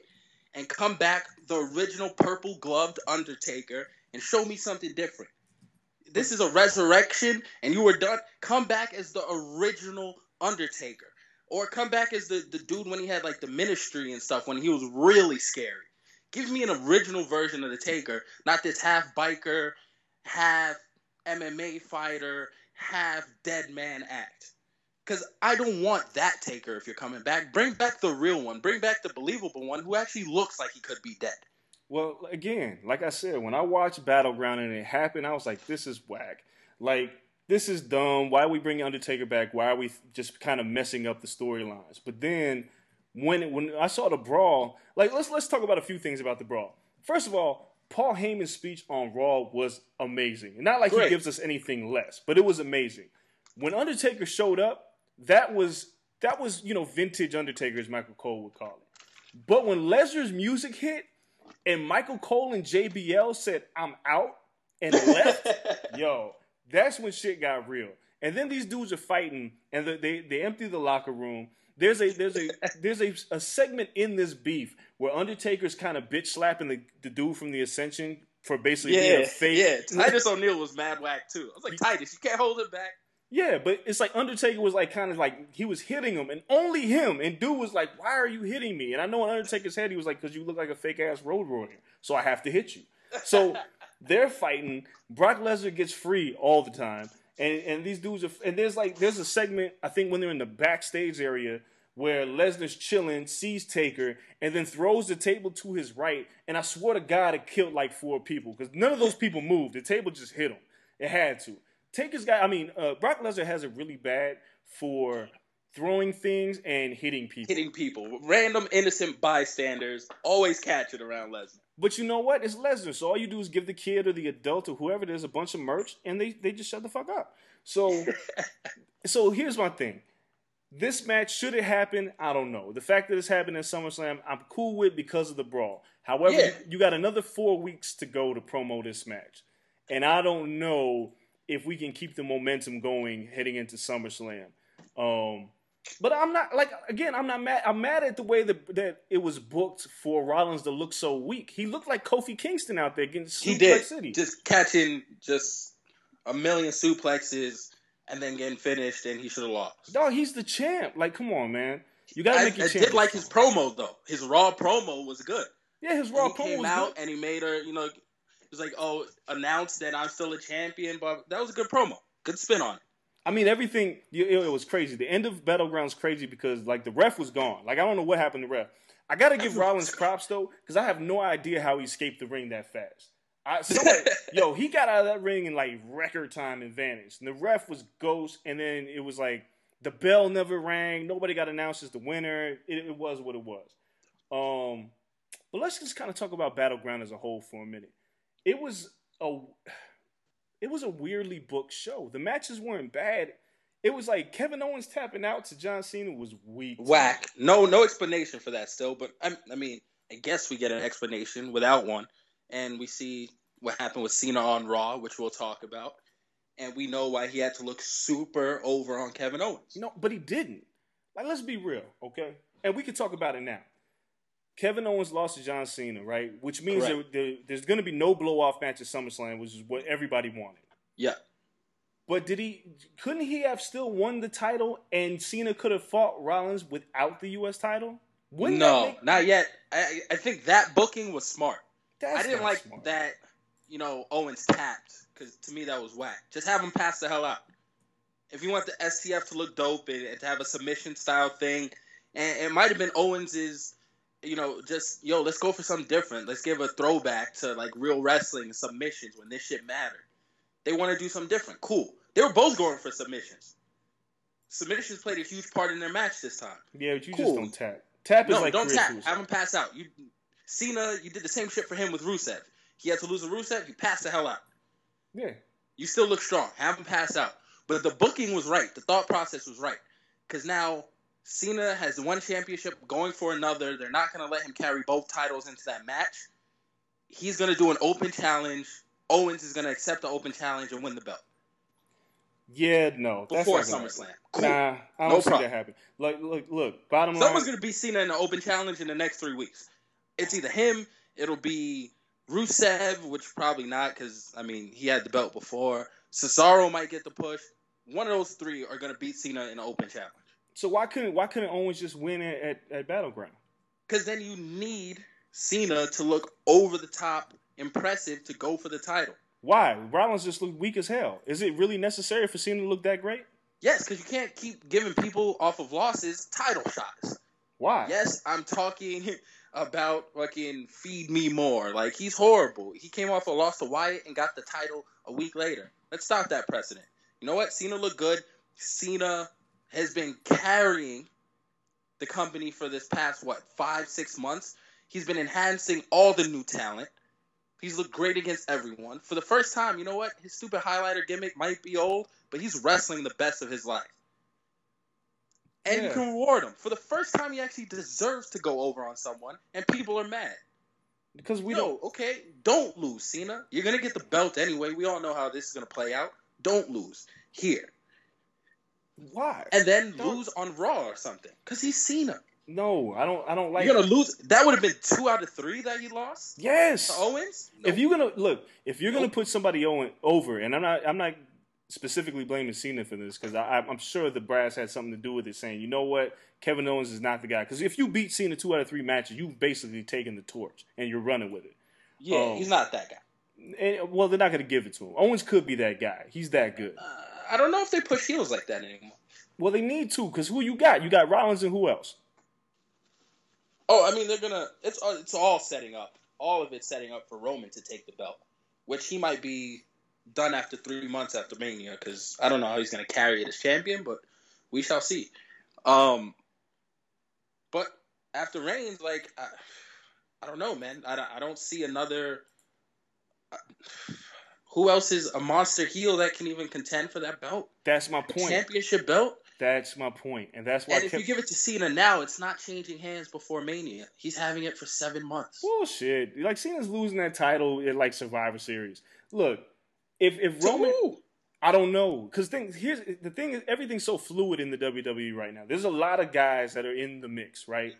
and come back the original purple gloved Undertaker and show me something different. This is a resurrection, and you were done. Come back as the original Undertaker, or come back as the the dude when he had like the ministry and stuff when he was really scary. Give me an original version of the Taker, not this half biker, half MMA fighter, half dead man act. Because I don't want that Taker if you're coming back. Bring back the real one. Bring back the believable one who actually looks like he could be dead. Well, again, like I said, when I watched Battleground and it happened, I was like, this is whack. Like, this is dumb. Why are we bringing Undertaker back? Why are we just kind of messing up the storylines? But then when when I saw the brawl, like let's let's talk about a few things about the brawl. First of all, Paul Heyman's speech on Raw was amazing. Not like Great. he gives us anything less, but it was amazing. When Undertaker showed up, that was that was you know vintage Undertaker, as Michael Cole would call it. But when Lesnar's music hit and Michael Cole and JBL said, "I'm out," and left, yo, that's when shit got real. And then these dudes are fighting, and the, they they empty the locker room. There's a there's a there's a, a segment in this beef where Undertaker's kind of bitch slapping the, the dude from the Ascension for basically being Yeah, a fake. yeah. Titus O'Neil was mad whack too. I was like, Titus, you can't hold it back. Yeah, but it's like Undertaker was like kind of like he was hitting him, and only him. And dude was like, "Why are you hitting me?" And I know in Undertaker's head he was like, "Because you look like a fake ass road warrior, so I have to hit you." So they're fighting. Brock Lesnar gets free all the time, and and these dudes are. And there's like there's a segment I think when they're in the backstage area where Lesnar's chilling, sees Taker, and then throws the table to his right. And I swear to God, it killed like four people because none of those people moved. The table just hit him. It had to. Taker's guy. I mean, uh, Brock Lesnar has it really bad for throwing things and hitting people. Hitting people, random innocent bystanders, always catch it around Lesnar. But you know what? It's Lesnar. So all you do is give the kid or the adult or whoever is a bunch of merch, and they they just shut the fuck up. So, so here's my thing. This match should it happen? I don't know. The fact that it's happened in SummerSlam, I'm cool with because of the brawl. However, Yeah. you got another four weeks to go to promo this match, and I don't know if we can keep the momentum going heading into SummerSlam. Um, but I'm not like again. I'm not mad. I'm mad at the way that that it was booked for Rollins to look so weak. He looked like Kofi Kingston out there getting He did City. just catching just a million suplexes and then getting finished, and he should have lost. No, he's the champ. Like, come on, man. You gotta I, make your I champ. did like his promo though. His Raw promo was good. Yeah, his raw And he promo came out good. and he made her, you know, was like, oh, announce that I'm still a champion. But that was a good promo. Good spin on it. I mean, everything. It, it was crazy. The end of Battlegrounds crazy because like the ref was gone. Like I don't know what happened to ref. I gotta give Rollins props though because I have no idea how he escaped the ring that fast. I, somebody, yo, he got out of that ring in like record time and vanished. And the ref was ghost, and then it was like the bell never rang. Nobody got announced as the winner. It, it was what it was. Um, but let's just kind of talk about Battleground as a whole for a minute. It was a it was a weirdly booked show. The matches weren't bad. It was like Kevin Owens tapping out to John Cena was weak. Whack. No, no explanation for that still. But I, I mean, I guess we get an explanation without one, and we see what happened with Cena on Raw, which we'll talk about, and we know why he had to look super over on Kevin Owens. No, but he didn't. Like, let's be real, okay? And we can talk about it now. Kevin Owens lost to John Cena, right? Which means there, there- there's going to be no blow off match at SummerSlam, which is what everybody wanted. Yeah. But did he? Couldn't he have still won the title, and Cena could have fought Rollins without the U.S. title? Wouldn't no, make- not yet. I, I think that booking was smart. That's I didn't like smart. that. You know, Owens tapped because to me that was whack. Just have him pass the hell out. If you want the STF to look dope and, and to have a submission style thing, and it might have been Owens's. You know, just yo, let's go for something different. Let's give a throwback to like real wrestling submissions when this shit mattered. They want to do something different. Cool. They were both going for submissions. Submissions played a huge part in their match this time. Yeah, but you Cool. just don't tap. Tap is like No, don't tap. Have him pass out. You Cena, you did the same shit for him with Rusev. He had to lose to Rusev. You passed the hell out. Yeah. You still look strong. Have him pass out. But the booking was right. The thought process was right. Because now Cena has one championship going for another. They're not going to let him carry both titles into that match. He's going to do an open challenge. Owens is going to accept the open challenge and win the belt Yeah, no. That's before SummerSlam. Cool. Nah, I don't No see problem. that happen. Like, look, look. Bottom line, Someone's going to be Cena in the open challenge in the next three weeks. It's either him, it'll be Rusev, which probably not because, I mean, he had the belt before. Cesaro might get the push. One of those three are going to beat Cena in the open challenge. So why couldn't why couldn't Owens just win at, at, at Battleground? Because then you need Cena to look over the top, impressive to go for the title. Why? Rollins just looked weak as hell. Is it really necessary for Cena to look that great? Yes, because you can't keep giving people off of losses title shots. Why? Yes, I'm talking about fucking feed me more. Like he's horrible. He came off a loss to Wyatt and got the title a week later. Let's stop that precedent. You know what? Cena looked good. Cena has been carrying the company for this past what five six months. He's been enhancing all the new talent. He's looked great against everyone. For the first time, you know what? His stupid highlighter gimmick might be old, but he's wrestling the best of his life. And you can reward him. For the first time, he actually deserves to go over on someone, and people are mad. Because we no, don't. okay, don't lose, Cena. You're gonna get the belt anyway. We all know how this is gonna play out. Don't lose here, Why? and then Don't- lose on Raw or something, because he's Cena. No, I don't. I don't like. You're gonna lose. That would have been two out of three that he lost Yes. to Owens. If you're gonna look, if you're gonna put somebody Owen over, and I'm not, I'm not specifically blaming Cena for this because I'm sure the brass had something to do with it, saying, you know what, Kevin Owens is not the guy. Because if you beat Cena two out of three matches, you've basically taken the torch and you're running with it. yeah, Oh. he's not that guy. And, well, they're not going to give it to him. Owens could be that guy. He's that good. Uh, I don't know if they push heels like that anymore. Well, they need to because who you got? You got Rollins and who else? Oh, I mean they're gonna. It's all- it's all setting up. All of it's setting up for Roman to take the belt, which he might be done after three months after Mania. Because I don't know how he's gonna carry it as champion, but we shall see. Um, but after Reigns, like I, I don't know, man. I, don't- I don't see another. uh, Who else is a monster heel that can even contend for that belt? That's my point. championship belt? That's my point, and that's why. And if Kev- you give it to Cena now, it's not changing hands before Mania. He's having it for seven months. Bullshit. Like Cena's losing that title at like Survivor Series. Look, if if To Roman, who? I don't know, because things here's the thing is everything's so fluid in the WWE right now. There's a lot of guys that are in the mix, right?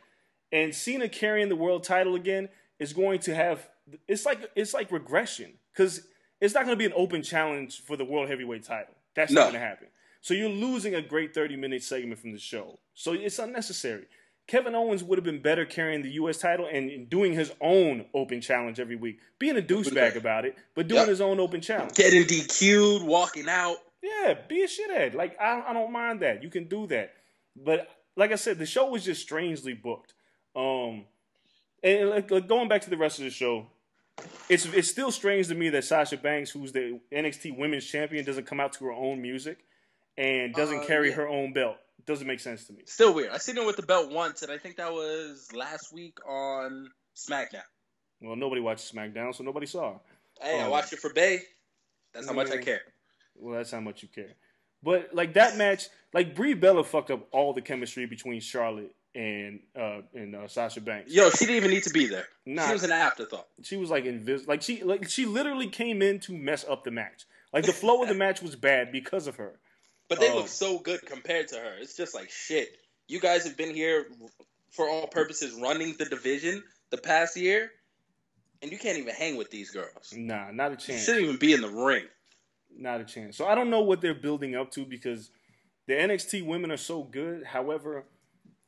And Cena carrying the world title again is going to have it's like it's like regression because it's not going to be an open challenge for the world heavyweight title. That's No. not going to happen. So you're losing a great 30 minute segment from the show. So it's unnecessary. Kevin Owens would have been better carrying the U.S. title and doing his own open challenge every week, being a douchebag about it, but doing Yep. his own open challenge. Getting DQ'd, walking out. Yeah, be a shithead. Like I, I don't mind that. You can do that. But like I said, the show was just strangely booked. Um, and like, like, going back to the rest of the show, it's it's still strange to me that Sasha Banks, who's the NXT Women's Champion, doesn't come out to her own music and doesn't Uh, carry yeah. her own belt. Doesn't make sense to me. Still weird. I seen her with the belt once, and I think that was last week on SmackDown. Well, nobody watched SmackDown, so nobody saw her. Hey, I Oh. watched it for Bay. That's how much I care. Well, that's how much you care. But like that match, like Brie Bella fucked up all the chemistry between Charlotte and uh and uh, Sasha Banks. Yo, she didn't even need to be there. Nah. She was an afterthought. she was like invis like she like she literally came in to mess up the match. Like the flow of the match was bad because of her. But they Oh. look so good compared to her. It's just like shit. You guys have been here for all purposes running the division the past year, and you can't even hang with these girls. Nah, not a You chance. shouldn't even be in the ring. Not a chance. So I don't know what they're building up to because the NXT women are so good. However,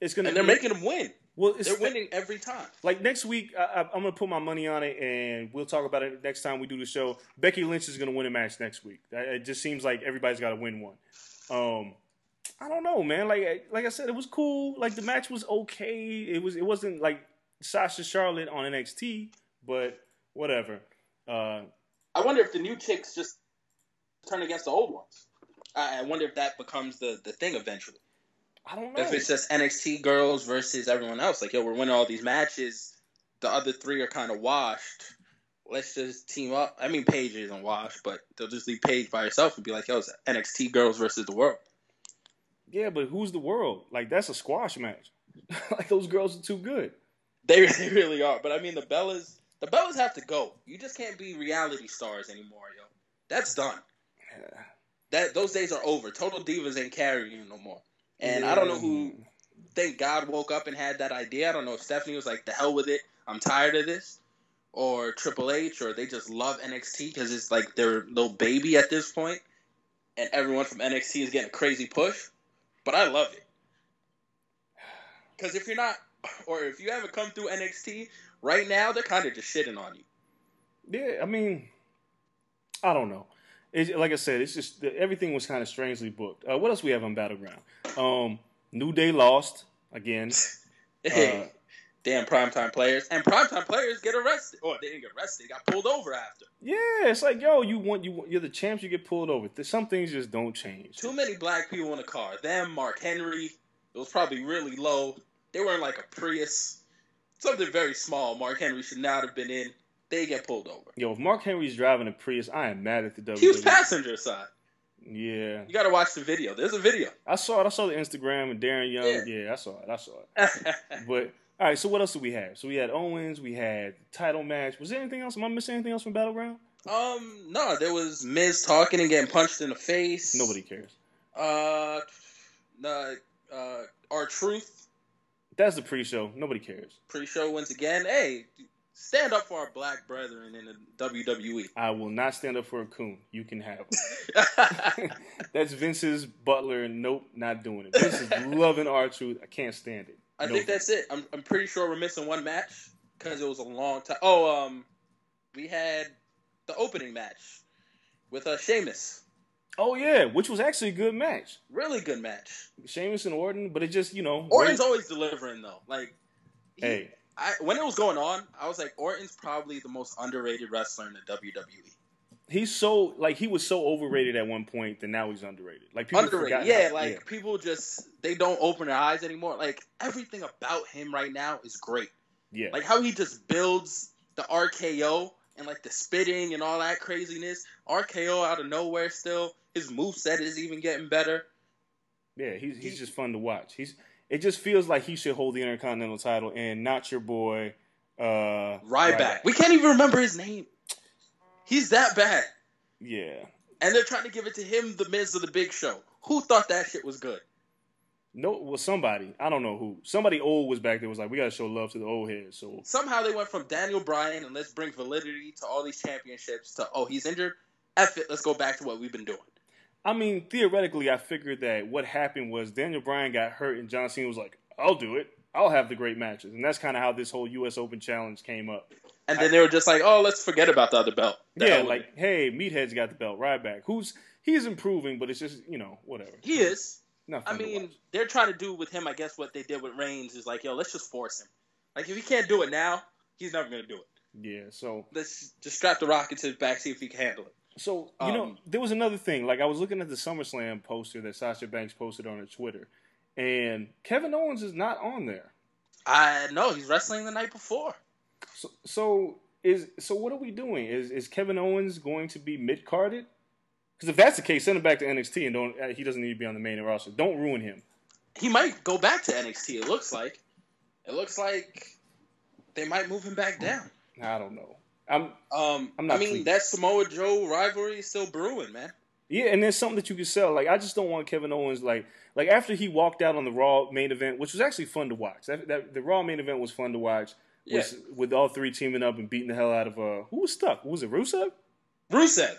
it's gonna And they're be- making them win. well. It's They're winning every time. Like next week, I, I, I'm gonna put my money on it, and we'll talk about it next time we do the show. Becky Lynch is gonna win a match next week. It just seems like everybody's got to win one. Um, I don't know, man. Like like I said, it was cool. Like the match was okay. It was it wasn't like Sasha Charlotte on NXT, but whatever. Uh, I wonder if the new chicks just turn against the old ones. I I wonder if that becomes the, the thing eventually. I don't know. If it's just NXT girls versus everyone else, like yo, we're winning all these matches. The other three are kind of washed. Let's just team up. I mean, Paige isn't washed, but they'll just leave Paige by herself and be like, yo, it's NXT girls versus the world. yeah, but who's the world? Like that's a squash match. like those girls are too good. They, they really are. But I mean, the Bellas, the Bellas have to go. You just can't be reality stars anymore, yo. That's done. That those days are over. Total divas ain't carrying you no more. And I don't know who. Thank God woke up and had that idea. I don't know if Stephanie was like, "The hell with it. I'm tired of this," or Triple H, or they just love NXT because it's like their little baby at this point, and everyone from NXT is getting a crazy push. But I love it because if you're not, or if you haven't come through NXT right now, they're kind of just shitting on you. Yeah, I mean, I don't know. It's, like I said, it's just everything was kind of strangely booked. Uh, what else we have on Battleground? Um, New Day lost again. Hey, Uh, damn primetime players and primetime players get arrested. Oh, they didn't get arrested; they got pulled over after. Yeah, it's like yo, you want you you're the champs, you get pulled over. Some things just don't change. Too many black people in the car. Them, Mark Henry. It was probably really low. They were in like a Prius, something very small. Mark Henry should not have been in. They get pulled over. Yo, if Mark Henry's driving a Prius, I am mad at the WWE. He was passenger side. Yeah, You got to watch the video. There's a video. I saw it. I saw the Instagram and Darren Young. Yeah. Yeah, I saw it. I saw it. But all right, so what else do we have? So we had Owens, we had title match. Was there anything else? Am I missing anything else from Battleground? um, no, there was Miz talking and getting punched in the face. Nobody cares. Uh, no, uh, R-Truth That's the pre-show. Nobody cares. pre-show once again. Hey, stand up for our black brethren in the. WWE. I will not stand up for a coon. You can have it. That's Vince's butler. Nope, not doing it. Vince is loving R-Truth. I can't stand it. I No. think that's it. I'm, I'm pretty sure we're missing one match because it was a long time. Oh, um, we had the opening match with uh, Sheamus. Oh yeah, which was actually a good match. Really good match. Sheamus and Orton, but it just you know. Orton's always delivering though. Like, he- Hey, I, when it was going on, I was like, Orton's probably the most underrated wrestler in the. WWE. he's so like he was so overrated at one point, that now he's underrated. Like people underrated. Yeah, how- like people just they don't open their eyes anymore. Like everything about him right now is great. yeah, Like how he just builds the RKO and like the spitting and all that craziness. RKO out of nowhere still. His moveset is even getting better. yeah. He's he's he- just fun to watch. He's it just feels like he should hold the Intercontinental title and not your boy. Uh, Ryback. We can't even remember his name. He's that bad. Yeah. And they're trying to give it to him, the Miz of the Big Show. Who thought that shit was good? No, well, somebody I don't know who. Somebody old was back there was like, we gotta show love to the old heads. So Somehow they went from Daniel Bryan and let's bring validity to all these championships to oh he's injured. F it, let's go back to what we've been doing. I mean, theoretically, I figured that what happened was Daniel Bryan got hurt, and John Cena was like, "I'll do it. I'll have the great matches," and that's kind of how this whole U.S. Open challenge came up. And then they were just like, "Oh, let's forget about the other belt." The yeah, like, it. hey, Meathead's got the belt right back. Who's he's improving, but it's just you know whatever. he is. Not I mean, they're trying to do with him. I guess what they did with Reigns is like, yo, let's just force him. Like if he can't do it now, he's never gonna do it. yeah. So Let's just strap the rocket to his back, see if he can handle it. So you know, Um, there was another thing. Like I was looking at the SummerSlam poster that Sasha Banks posted on her Twitter, and Kevin Owens is not on there. I know he's wrestling the night before. So, so is so what are we doing? Is is Kevin Owens going to be mid carded? Because if that's the case, send him back to NXT and don't. Uh, he doesn't need to be on the main roster. Don't ruin him. He might go back to NXT. It looks like. It looks like they might move him back down. I don't know. I'm Um, I'm not I mean, pleased. that Samoa Joe rivalry is still brewing, man. Yeah, and there's something that you can sell. Like I just don't want Kevin Owens like like after he walked out on the Raw main event, which was actually fun to watch. That, that the Raw main event was fun to watch. Was, with all three teaming up and beating the hell out of uh who was stuck? Was it Rusev? Rusev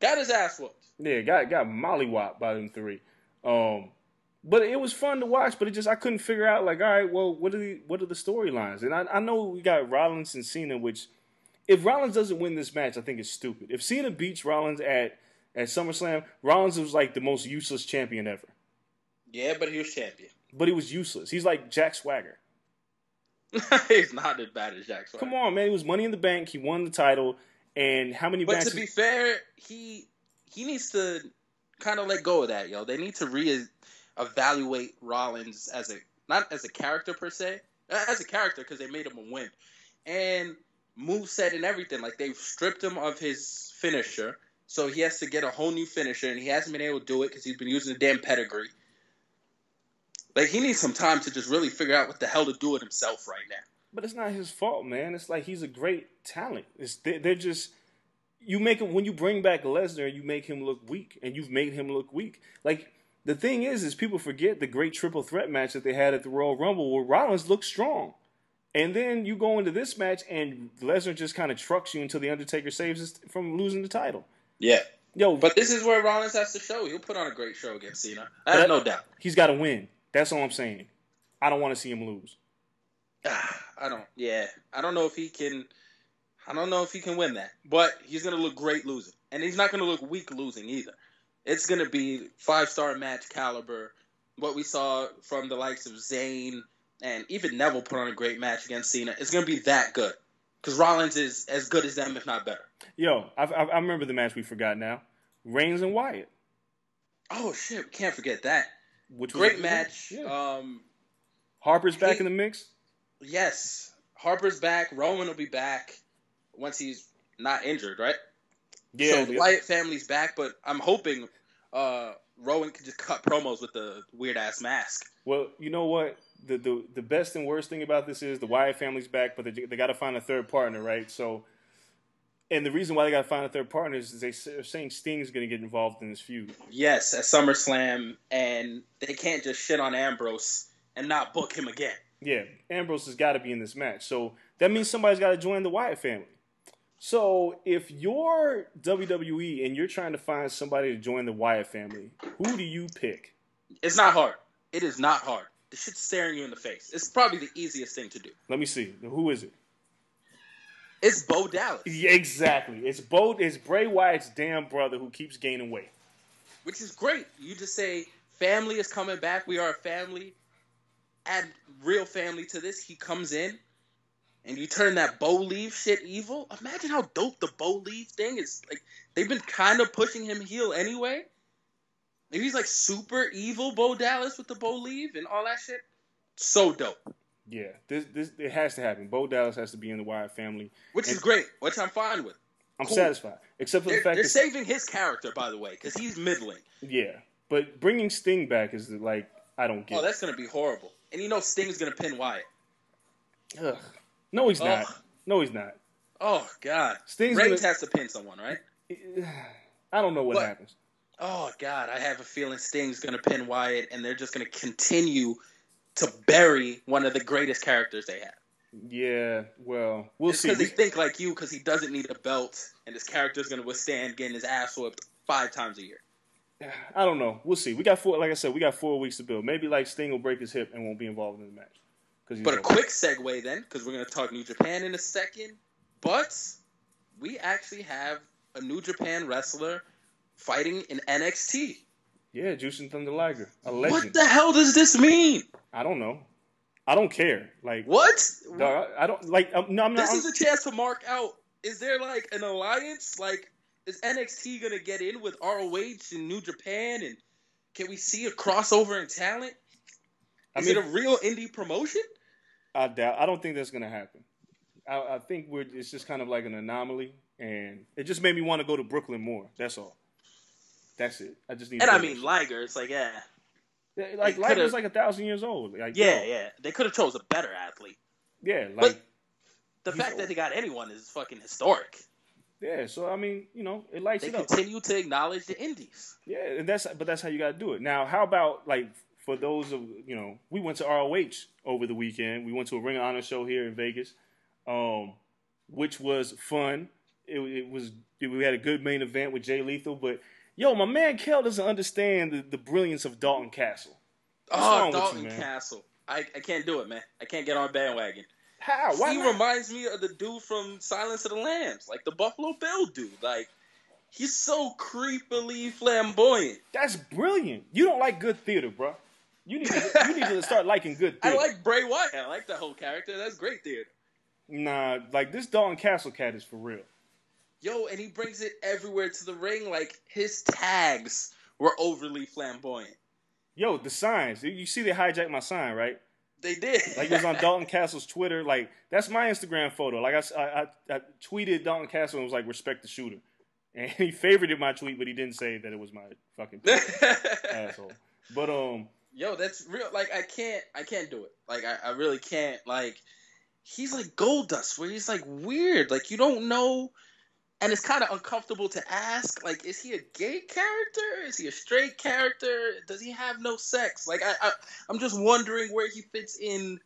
got his ass whooped. Yeah, got got mollywopped by them three. Um, but it was fun to watch. But it just I couldn't figure out like, all right, well, what are the what are the storylines? And I, I know we got Rollins and Cena, which if Rollins doesn't win this match, I think it's stupid. If Cena beats Rollins at at SummerSlam, Rollins was like the most useless champion ever. Yeah, but he was champion. But he was useless. He's like Jack Swagger. he's not as bad as Jack Swagger. Come on, man. He was Money in the Bank. He won the title. And how many But matches? to be fair, he he needs to kind of let go of that, yo. They need to re-evaluate Rollins as a not as a character per se, as a character because they made him a win, and moveset and everything. Like they've stripped him of his finisher, so he has to get a whole new finisher, and he hasn't been able to do it because he's been using the damn pedigree. Like he needs some time to just really figure out what the hell to do with himself right now. But it's not his fault, man. It's like he's a great talent. It's they- they're just you make him when you bring back Lesnar, you make him look weak, and you've made him look weak. Like the thing is, is people forget the great triple threat match that they had at the Royal Rumble where Rollins looked strong, and then you go into this match and Lesnar just kind of trucks you until the Undertaker saves us from losing the title. Yeah, Yo, but this is where Rollins has to show. He'll put on a great show against Cena. I have no doubt. he's got to win. That's all I'm saying. I don't want to see him lose. Ah, I don't. Yeah, I don't know if he can. I don't know if he can win that, but he's gonna look great losing, and he's not gonna look weak losing either. It's gonna be five star match caliber. What we saw from the likes of Zayn and even Neville put on a great match against Cena. It's gonna be that good because Rollins is as good as them, if not better. Yo, I, I, I remember the match we forgot now. Reigns and Wyatt, Oh shit, we can't forget that. which was Great match. Yeah. Um, Harper's back he- in the mix. yes, Harper's back. Rowan will be back once he's not injured, right? Yeah, so the. Wyatt family's back, but I'm hoping uh, Rowan can just cut promos with the weird ass mask. Well, you know what? The, the the best and worst thing about this is the Wyatt family's back, but they, they got to find a third partner, right? So, and the reason why they got to find a third partner is they are saying Sting's going to get involved in this feud. Yes, at SummerSlam, and they can't just shit on Ambrose and not book him again. Yeah, Ambrose has got to be in this match, so that means somebody's got to join the Wyatt family. So, if you're WWE and you're trying to find somebody to join the Wyatt family, who do you pick? It's not hard. It is not hard. The shit's staring you in the face. It's probably the easiest thing to do. Let me see. Who is it? It's Bo Dallas, Yeah, exactly. It's Bo. It's Bray Wyatt's damn brother who keeps gaining weight. which is great. You just say family is coming back. We are a family. Add real family to this. He comes in, and you turn that Bo-lieve shit evil. Imagine how dope the Bo-lieve thing is. Like they've been kind of pushing him heel anyway. If he's like super evil Bo Dallas with the Bo-lieve and all that shit, so dope. Yeah, this this it has to happen. Bo Dallas has to be in the Wyatt family. Which is great. Which I'm fine with. I'm Cool. satisfied, except for They're, the fact they're that saving his character, by the way, because he's middling. yeah, but bringing Sting back is like I don't get. Oh, that's gonna be horrible. And you know Sting's gonna pin Wyatt. Ugh. No, he's not. No, he's not. Oh God, Sting's Reigns gonna- has to pin someone, right? I don't know what What? happens. Oh God, I have a feeling Sting's gonna pin Wyatt, and they're just gonna continue to bury one of the greatest characters they have. Yeah, well, we'll see. Because he think like you, because he doesn't need a belt, and his character's gonna withstand getting his ass whipped five times a year. I don't know. We'll see. We got four. Like I said, we got four weeks to build. Maybe like Sting will break his hip and won't be involved in the match. But a quick segue then, because we're gonna talk New Japan in a second. But we actually have a New Japan wrestler fighting in NXT. yeah, Jushin Thunder Liger, a legend. What the hell does this mean? I don't know. I don't care. Like What? dog, I don't like. Um, no, I'm not. This I'm- is a chance to mark out. Is there like an alliance? Like, is NXT gonna get in with ROH and New Japan? And can we see a crossover in talent? I Is mean- it a real indie promotion? I doubt. I don't think that's gonna happen. I, I think we're. It's just kind of like an anomaly, and it just made me want to go to Brooklyn more. That's all. That's it. I just need. And I mean. Liger. It's like, yeah, like they Liger's like a thousand years old. Like yeah, yo, yeah. They could have chose a better athlete. yeah. But Like the fact old. that they got anyone is fucking historic. yeah. So I mean, you know, it lights They it up. continue to acknowledge the indies. Yeah, and that's but that's how you got to do it. Now, how about like for those of you know, we went to ROH over the weekend. We went to a Ring of Honor show here in Vegas, um, which was fun. It, it was we had a good main event with Jay Lethal, but yo, my man Kel doesn't understand the, the brilliance of Dalton Castle. What's oh, you, Dalton man? Castle. I, I can't do it, man. I can't get on bandwagon. How? Why he not? reminds me of the dude from Silence of the Lambs, like the Buffalo Bill dude. Like he's so creepily flamboyant. That's brilliant. You don't like good theater, bro. You need to, you need to start liking good theater. I like Bray Wyatt. I like that whole character. That's great theater. nah, like this Dalton Castle cat is for real. Yo, and he brings it everywhere to the ring. Like his tags were overly flamboyant. Yo, the signs. You see they hijacked my sign, right? They did. Like it was on Dalton Castle's Twitter. Like that's my Instagram photo. Like I, I, I tweeted Dalton Castle and was like, "Respect the shooter," and he favorited my tweet, but he didn't say that it was my fucking asshole. But um, Yo, that's real. Like I can't, I can't do it. Like I, I really can't. Like he's like Goldust, where he's like weird. Like you don't know, and it's kind of uncomfortable to ask. Like, is he a gay character? Is he a straight character? Does he have no sex? Like I, I I'm just wondering where he fits in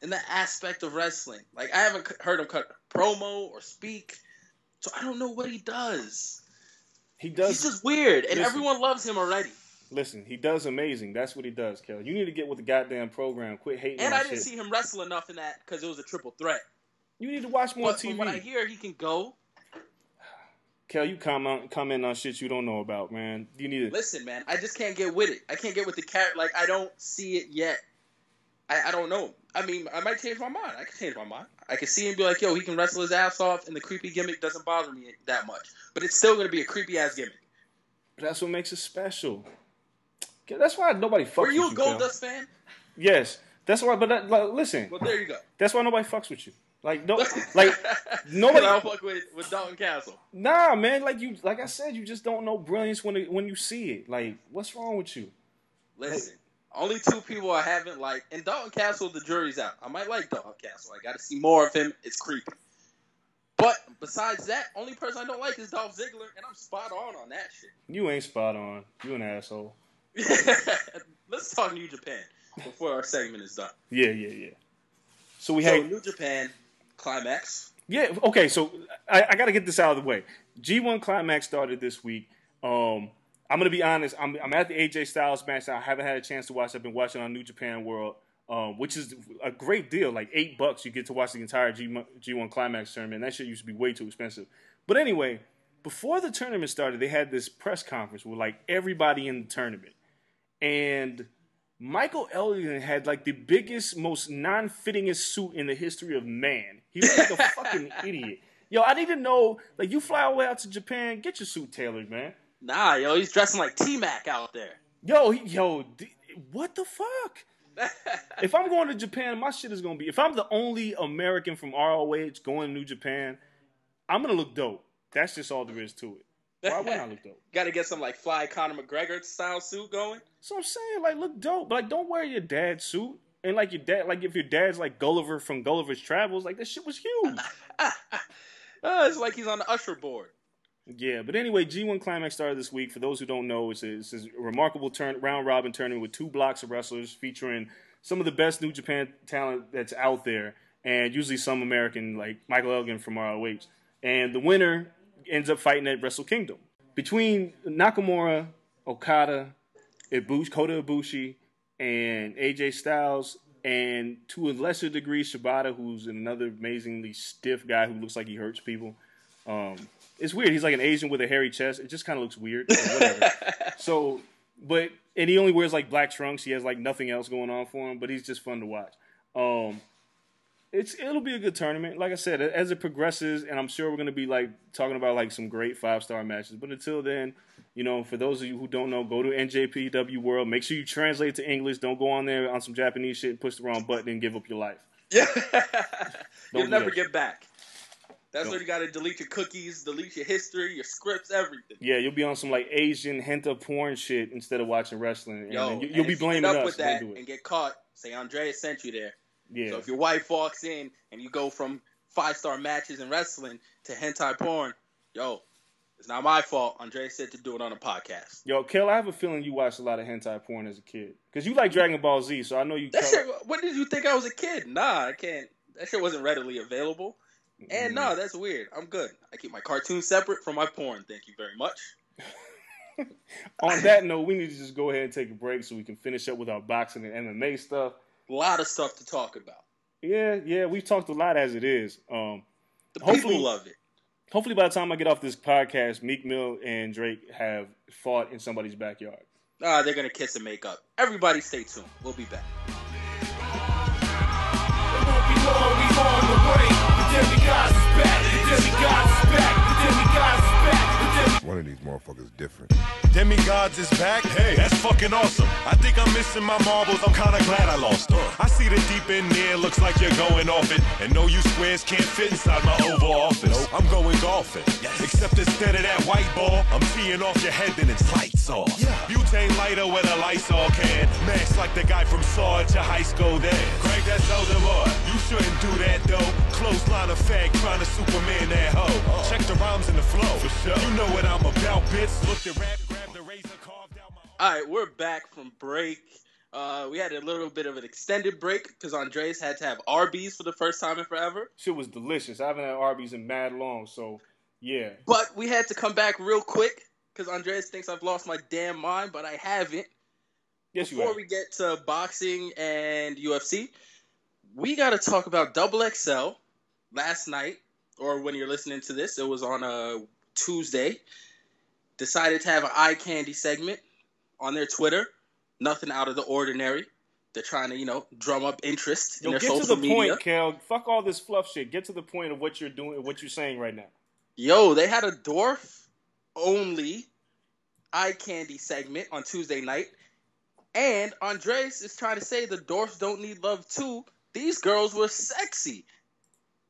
in that aspect of wrestling. Like I haven't heard him cut promo or speak, so I don't know what he does. he does. He's just weird, and Listen. everyone loves him already. listen, he does amazing. That's what he does, Kel. You need to get with the goddamn program. Quit hating And I didn't shit. see him wrestle enough in that because it was a triple threat. You need to watch more But TV. from what I hear, he can go. Kel, you comment comment on shit you don't know about, man. You need to. Listen, man, I just can't get with it. I can't get with the character. Like, I don't see it yet. I, I don't know. I mean, I might change my mind. I can change my mind. I can see him be like, yo, he can wrestle his ass off, and the creepy gimmick doesn't bother me that much. But it's still going to be a creepy ass gimmick. That's what makes it special. That's why nobody fucks Were you a Kel. Goldust fan? Yes, that's why. But that, like, listen, Well, there you go. that's why nobody fucks with you. Like no, like nobody. I don't fuck with, with Dalton Castle. Nah, man. Like you, like I said, you just don't know brilliance when it, when you see it. Like, what's wrong with you? Listen, only two people I haven't liked, and Dalton Castle, the jury's out. I might like Dalton Castle. I got to see more of him. It's creepy. But besides that, only person I don't like is Dolph Ziggler, and I'm spot on on that shit. You ain't spot on. You an asshole. Let's talk New Japan before our segment is done. Yeah, yeah, yeah. So we So had New Japan climax. Yeah, okay, so I, I got to get this out of the way. G1 Climax started this week. Um, I'm to be honest, I'm, I'm at the AJ Styles match. I haven't had a chance to watch. I've been watching on New Japan World, um, which is a great deal. Like eight bucks, you get to watch the entire G, G1 Climax tournament. That shit used to be way too expensive. But anyway, before the tournament started, they had this press conference with like everybody in the tournament. And Michael Elgin had like the biggest, most non-fittingest suit in the history of man. He was like a fucking idiot. Yo, I need to know, like, you fly all the way out to Japan, get your suit tailored, man. Nah, yo, he's dressing like T Mac out there. Yo, he, yo, d- what the fuck? If I'm going to Japan, my shit is gonna be. If I'm the only American from ROH going to New Japan, I'm gonna look dope. That's just all there is to it. Why would I look dope? Got to get some like fly Conor McGregor style suit going. So I'm saying, like, look dope, but like, don't wear your dad's suit. And like your dad, like if your dad's like Gulliver from Gulliver's Travels, like that shit was huge. Uh, it's like he's on the usher board. Yeah, but anyway, G1 Climax started this week. For those who don't know, it's a, it's a remarkable turn, round robin tournament with two blocks of wrestlers featuring some of the best New Japan talent that's out there, and usually some American like Michael Elgin from ROH. And the winner ends up fighting at Wrestle Kingdom between Nakamura Okada, Ibushi, Kota Ibushi, and AJ Styles, and to a lesser degree Shibata, who's another amazingly stiff guy who looks like he hurts people. Um, it's weird. He's like an Asian with a hairy chest. It just kind of looks weird. whatever. so, but and he only wears like black trunks. He has like nothing else going on for him. But he's just fun to watch. Um, it's it'll be a good tournament. Like I said, as it progresses, and I'm sure we're gonna be like talking about like some great five star matches. But until then, you know, for those of you who don't know, go to NJPW World. Make sure you translate to English. Don't go on there on some Japanese shit, and push the wrong button, and give up your life. Yeah. You'll never that get back. That's where you got to delete your cookies, delete your history, your scripts, everything. Yeah, you'll be on some like Asian hentai porn shit instead of watching wrestling, and Yo, you, and you'll be blaming up us. with that do it. and get caught. Say Andrea sent you there. Yeah, So if your wife walks in and you go from five star matches in wrestling to hentai porn, yo, it's not my fault. Andrea said to do it on a podcast. yo, Kel, I have a feeling you watched a lot of hentai porn as a kid because you like Dragon Ball Z, so I know you. That shit. When did you think I was a kid? Nah, I can't. That shit wasn't readily available. And nah, that's weird. I'm good. I keep my cartoons separate from my porn. Thank you very much. On that note, we need to just go ahead and take a break so we can finish up with our boxing and MMA stuff. A lot of stuff to talk about. Yeah, yeah, we've talked a lot as it is. Um, The Hopefully- people love it. hopefully, by the time I get off this podcast, Meek Mill and Drake have fought in somebody's backyard. Ah, they're gonna kiss and make up. Everybody, stay tuned. We'll be back. It won't be long, we on the demigods is back, the demigods is back, the demigods is back, the demigods One of these motherfuckers different. Demigods is back. Hey, that's fucking awesome. I think I'm missing my marbles. I'm kinda glad I lost them. I see the deep in there. Looks like you're going off it. And no, you squares can't fit inside my Oval Office. I'm going golfing. Except instead of that white ball, I'm teeing off your head, then it's lights off. Yeah. Butane lighter with a Lysol can. Max like the guy from Saw at your high school dance. Craig, that soldier boy. You shouldn't do that though. Clothesline a fag trying to Superman that hoe. Uh-uh. Check the rhymes in the flow. You know what I'm about, bitch. Look the rap, grab the razor, carved out my. All right, we're back from break. Uh, we had a little bit of an extended break because Andreas had to have Arby's for the first time in forever. Shit was delicious. I haven't had Arby's in mad long, so yeah. But we had to come back real quick because Andreas thinks I've lost my damn mind, but I haven't. Yes, you Before have. we get to boxing and UFC, we got to talk about Double XL. Last night, or when you're listening to this, it was on a Tuesday. Decided to have an eye candy segment on their Twitter. Nothing out of the ordinary. They're trying to, you know, drum up interest in their social media. Yo, get to the media. point, Kel. Fuck all this fluff shit. Get to the point of what you're doing, what you're saying right now. Yo, they had a dwarf only eye candy segment on Tuesday night. And Andreas is trying to say the dwarfs don't need love too. These girls were sexy.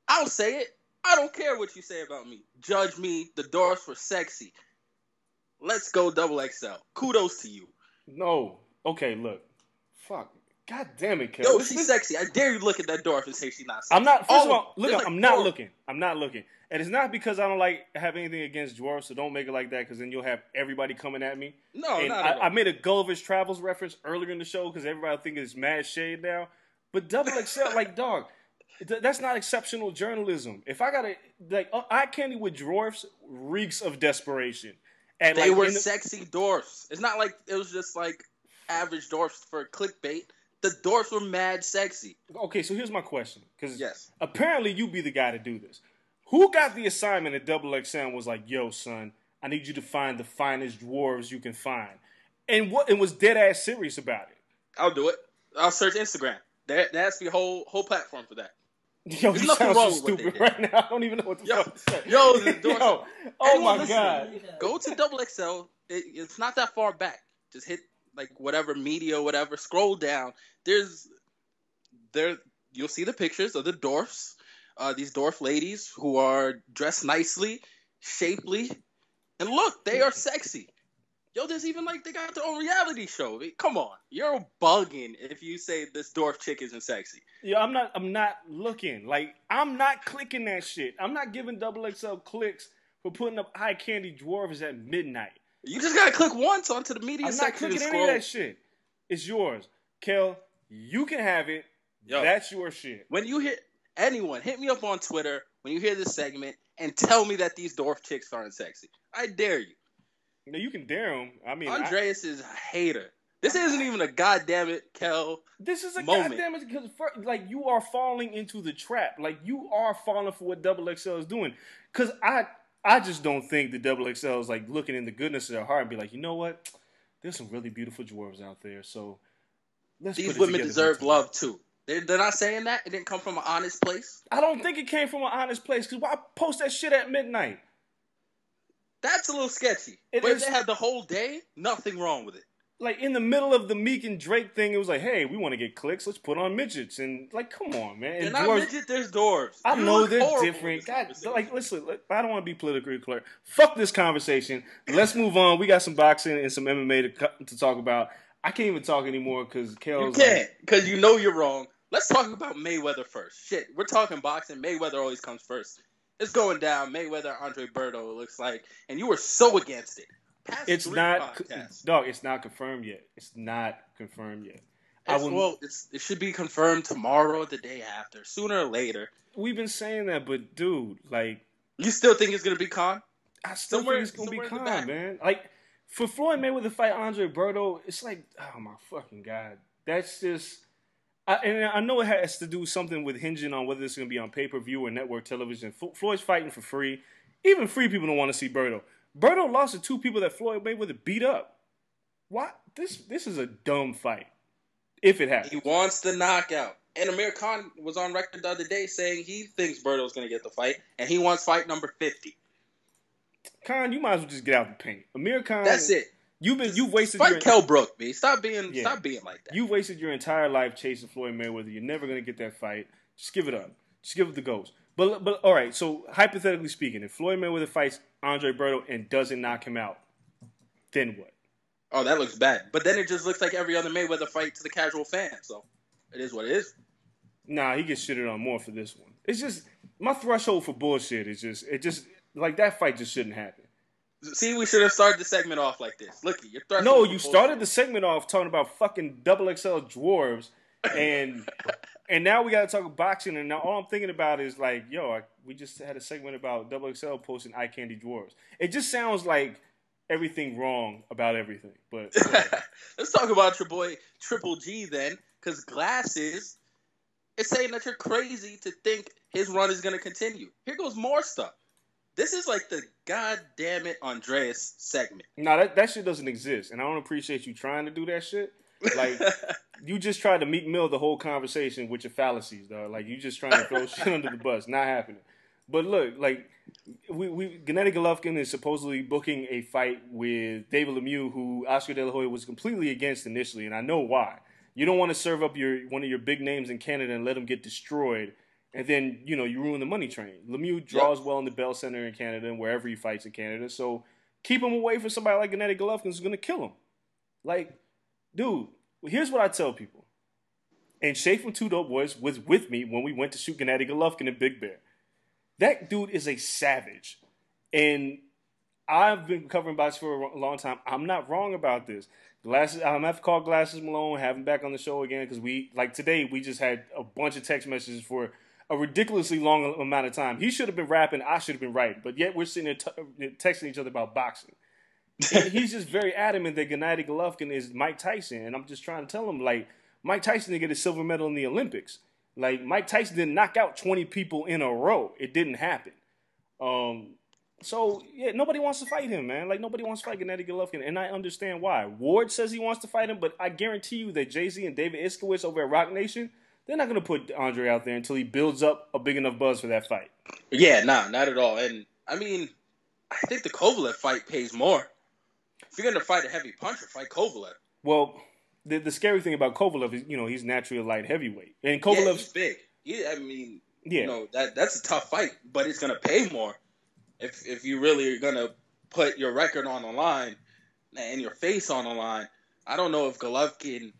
I'll say it. I don't care what you say about me. Judge me. The dwarfs were sexy. Let's go double XL. Kudos to you. No. Okay, look. Fuck. God damn it, Kel. Yo, This- she's this- sexy. I dare you look at that dwarf and say she's not sexy. I'm not. First All of all, look, like I'm not four. looking. I'm not looking, and it's not because I don't like have anything against dwarfs. So don't make it like that, because then you'll have everybody coming at me. No, and not I, at all. I made a Gulliver's Travels reference earlier in the show because everybody think it's mad shade now. But double XL, like dog, that's not exceptional journalism. If I gotta like, uh, eye candy with dwarfs reeks of desperation. And They like, were the- sexy dwarfs. It's not like it was just like average dwarfs for clickbait. The dwarfs were mad sexy. Okay, so here's my question. Because Yes. apparently you be the guy to do this. Who got the assignment at Double and was like, yo, son, I need you to find the finest dwarves you can find. And what and was dead ass serious about it. I'll do it. I'll search Instagram. That that's the whole whole platform for that. Yo, There's you nothing sound wrong so with what stupid right now. I don't even know what the Yo, fuck to say. yo. Yo, oh my listening, god. Go to Double XL. It, it's not that far back. Just hit like whatever media, whatever. Scroll down. There's there. You'll see the pictures of the dwarfs. Uh, these dwarf ladies who are dressed nicely, shapely, and look, they are sexy. Yo, there's even like they got their own reality show. Come on, you're bugging if you say this dwarf chick isn't sexy. Yo, I'm not I'm not looking. Like I'm not clicking that shit. I'm not giving Double XL clicks for putting up eye candy dwarves at midnight. You just gotta click once onto the media I'm not section and clicking any of that shit. It's yours. Kel, you can have it. Yo. That's your shit. when you hit anyone, hit me up on Twitter when you hear this segment and tell me that these dwarf chicks aren't sexy. I dare you. No, you can dare him. I mean, I- Andreas is a hater. This isn't even a goddamn it, Kel. This is a moment. goddamn it because like you are falling into the trap. Like you are falling for what Double XL is doing. Because I I just don't think the Double XL is like looking in the goodness of their heart and be like, you know what? There's some really beautiful dwarves out there. So let's These put women deserve love too. They're, they're not saying that. It didn't come from an honest place. I don't think it came from an honest place. Because why post that shit at midnight? That's a little sketchy. It but if they had the whole day, nothing wrong with it. Like in the middle of the Meek and Drake thing, it was like, hey, we want to get clicks. Let's put on midgets and like, come on, man. They're And not dwarves- midget, there's dwarves. I You know they're different. God, like, listen, look, I don't want to be politically correct. Fuck this conversation. Let's move on. We got some boxing and some MMA to, to talk about. I can't even talk anymore because You can't, because you know you're wrong. Let's talk about Mayweather first. Shit, we're talking boxing. Mayweather always comes first. It's going down. Mayweather, Andre Berto, it looks like. And you were so against it. Past It's not, podcasts. dog. It's not confirmed yet. It's not confirmed yet. I well, it's, it should be confirmed tomorrow or the day after, sooner or later. we've been saying that, but dude, like, You still think it's going to be Khan? I still Somewhere- think it's gonna be Khan, man. Like for Floyd Mayweather fight Andre Berto, it's like, oh my fucking god, that's just. I, and I know it has to do something with hinging on whether it's going to be on pay per view or network television. Flo- Floyd's fighting for free. Even free people don't want to see Berto. Berto lost to two people that Floyd Mayweather beat up. What? This this is a dumb fight. If it happens. He wants the knockout. And Amir Khan was on record the other day saying he thinks Berto's going to get the fight, and he wants fight number 50. Khan, you might as well just get out the paint. Amir Khan. That's it. You've been you've wasted Fight your, Kell Brook, B. Stop being, Yeah. stop being like that. You wasted your entire life chasing Floyd Mayweather. You're never gonna get that fight. Just give it up. Just give it the ghost. But but all right. So hypothetically speaking, if Floyd Mayweather fights Andre Berto and doesn't knock him out, then what? Oh, that looks bad. But then it just looks like every other Mayweather fight to the casual fan. So it is what it is. Nah, he gets shitted on more for this one. It's just my threshold for bullshit is just it just like that fight just shouldn't happen. See, we should have started the segment off like this. Look, you're thrusting No, you started the segment off talking about fucking double XL dwarves, and and now we got to talk about boxing. And now all I'm thinking about is like, yo, I, we just had a segment about double XL posting eye candy dwarves. It just sounds like everything wrong about everything. But Let's talk about your boy Triple G then, because Glasses is saying that you're crazy to think his run is going to continue. Here goes more stuff. This is like the goddamn it Andreas segment. no, that that shit doesn't exist, and I don't appreciate you trying to do that shit. Like you just tried to Meek Mill the whole conversation with your fallacies, though. Like you just trying to throw shit under the bus. Not happening. But look, like we, we Gennady Golovkin is supposedly booking a fight with David Lemieux, who Oscar De La Hoya was completely against initially, and I know why. You don't want to serve up your one of your big names in Canada and let him get destroyed, and then you know you ruin the money train. Lemieux draws well in the Bell Center in Canada and wherever he fights in Canada, so keep him away from somebody like Gennady Golovkin who's going to kill him. Like, dude, here's what I tell people. And Shay from Two Dope Boys was with me when we went to shoot Gennady Golovkin in Big Bear. That dude is a savage. And I've been covering boxing for a long time. I'm not wrong about this. Glasses, I'm gonna have to call Glasses Malone, have him back on the show again because we like today we just had a bunch of text messages for a ridiculously long amount of time. He should have been rapping, I should have been writing, but yet we're sitting there t- texting each other about boxing. And he's just very adamant that Gennady Golovkin is Mike Tyson, and I'm just trying to tell him like Mike Tyson didn't get a silver medal in the Olympics. Like Mike Tyson didn't knock out 20 people in a row. It didn't happen. Um, so yeah, nobody wants to fight him, man. Like nobody wants to fight Gennady Golovkin, and I understand why. Ward says he wants to fight him, but I guarantee you that Jay Z and David Itskowitch over at Roc Nation, they're not going to put Andre out there until he builds up a big enough buzz for that fight. Yeah, nah, not at all. And I mean, I think the Kovalev fight pays more. If you're gonna fight a heavy puncher, fight Kovalev. Well, the the scary thing about Kovalev is, you know, he's naturally a light heavyweight, and Yeah, Kovalev's he's big. Yeah, I mean, Yeah. you know that that's a tough fight, but it's gonna pay more if if you really are gonna put your record on the line and your face on the line. I don't know if Golovkin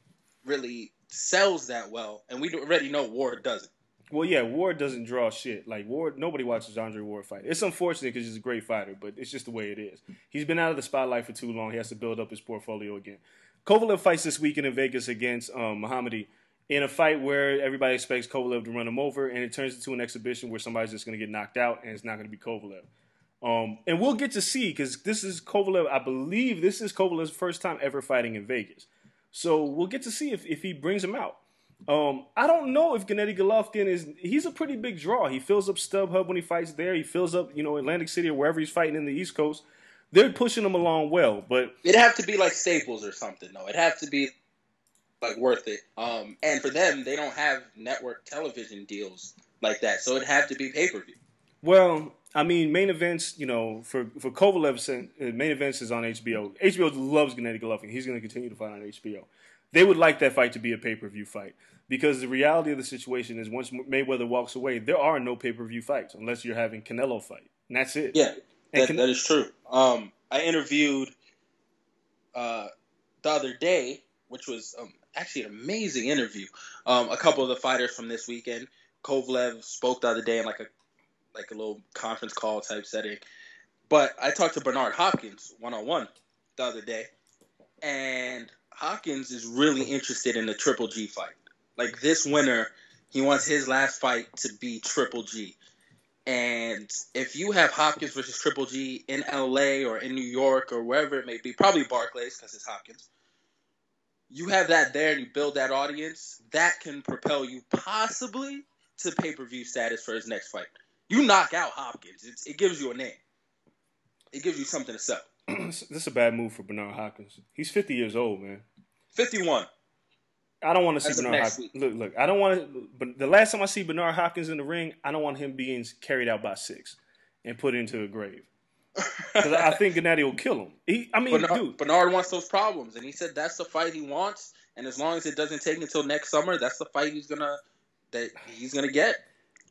really sells that well, and we already know Ward doesn't. Well, yeah, Ward doesn't draw shit. Like Ward, nobody watches Andre Ward fight. It's unfortunate because he's a great fighter, but it's just the way it is. He's been out of the spotlight for too long. He has to build up his portfolio again. Kovalev fights this weekend in Vegas against um, Mohammedi in a fight where everybody expects Kovalev to run him over, and it turns into an exhibition where somebody's just going to get knocked out, and it's not going to be Kovalev. Um, and we'll get to see because this is Kovalev. I believe this is Kovalev's first time ever fighting in Vegas. So we'll get to see if, if he brings him out. Um, I don't know if Gennady Golovkin is. He's a pretty big draw. He fills up StubHub when he fights there. He fills up, you know, Atlantic City or wherever he's fighting in the East Coast. They're pushing him along well, but It'd have to be like Staples or something, though. It'd have to be like worth it. Um, and for them, they don't have network television deals like that, so it'd have to be pay per view. Well, I mean, main events, you know, for for Kovalev, uh, main events is on HBO. HBO loves Gennady Golovkin. He's going to continue to fight on HBO. They would like that fight to be a pay per view fight because the reality of the situation is once Mayweather walks away, there are no pay per view fights unless you're having Canelo fight, and that's it. Yeah, that, Can- that is true. Um, I interviewed uh, the other day, which was um, actually an amazing interview. Um, a couple of the fighters from this weekend. Kovalev spoke the other day in like a like a little conference call type setting. But I talked to Bernard Hopkins one on one the other day, and Hopkins is really interested in the Triple G fight. Like this winter, he wants his last fight to be Triple G. And if you have Hopkins versus Triple G in LA or in New York or wherever it may be, probably Barclays because it's Hopkins, you have that there and you build that audience, that can propel you possibly to pay per view status for his next fight. You knock out Hopkins, it's, it gives you a name. It gives you something to sell. this is a bad move for Bernard Hopkins. He's 50 years old, man. 51. I don't want to see of Bernard Hopkins. Look, look, I don't want to. But the last time I see Bernard Hopkins in the ring, I don't want him being carried out by six and put into a grave. Because I think Gennady will kill him. He, I mean, Bernard, dude, Bernard wants those problems, and he said that's the fight he wants. And as long as it doesn't take until next summer, that's the fight he's gonna that he's gonna get.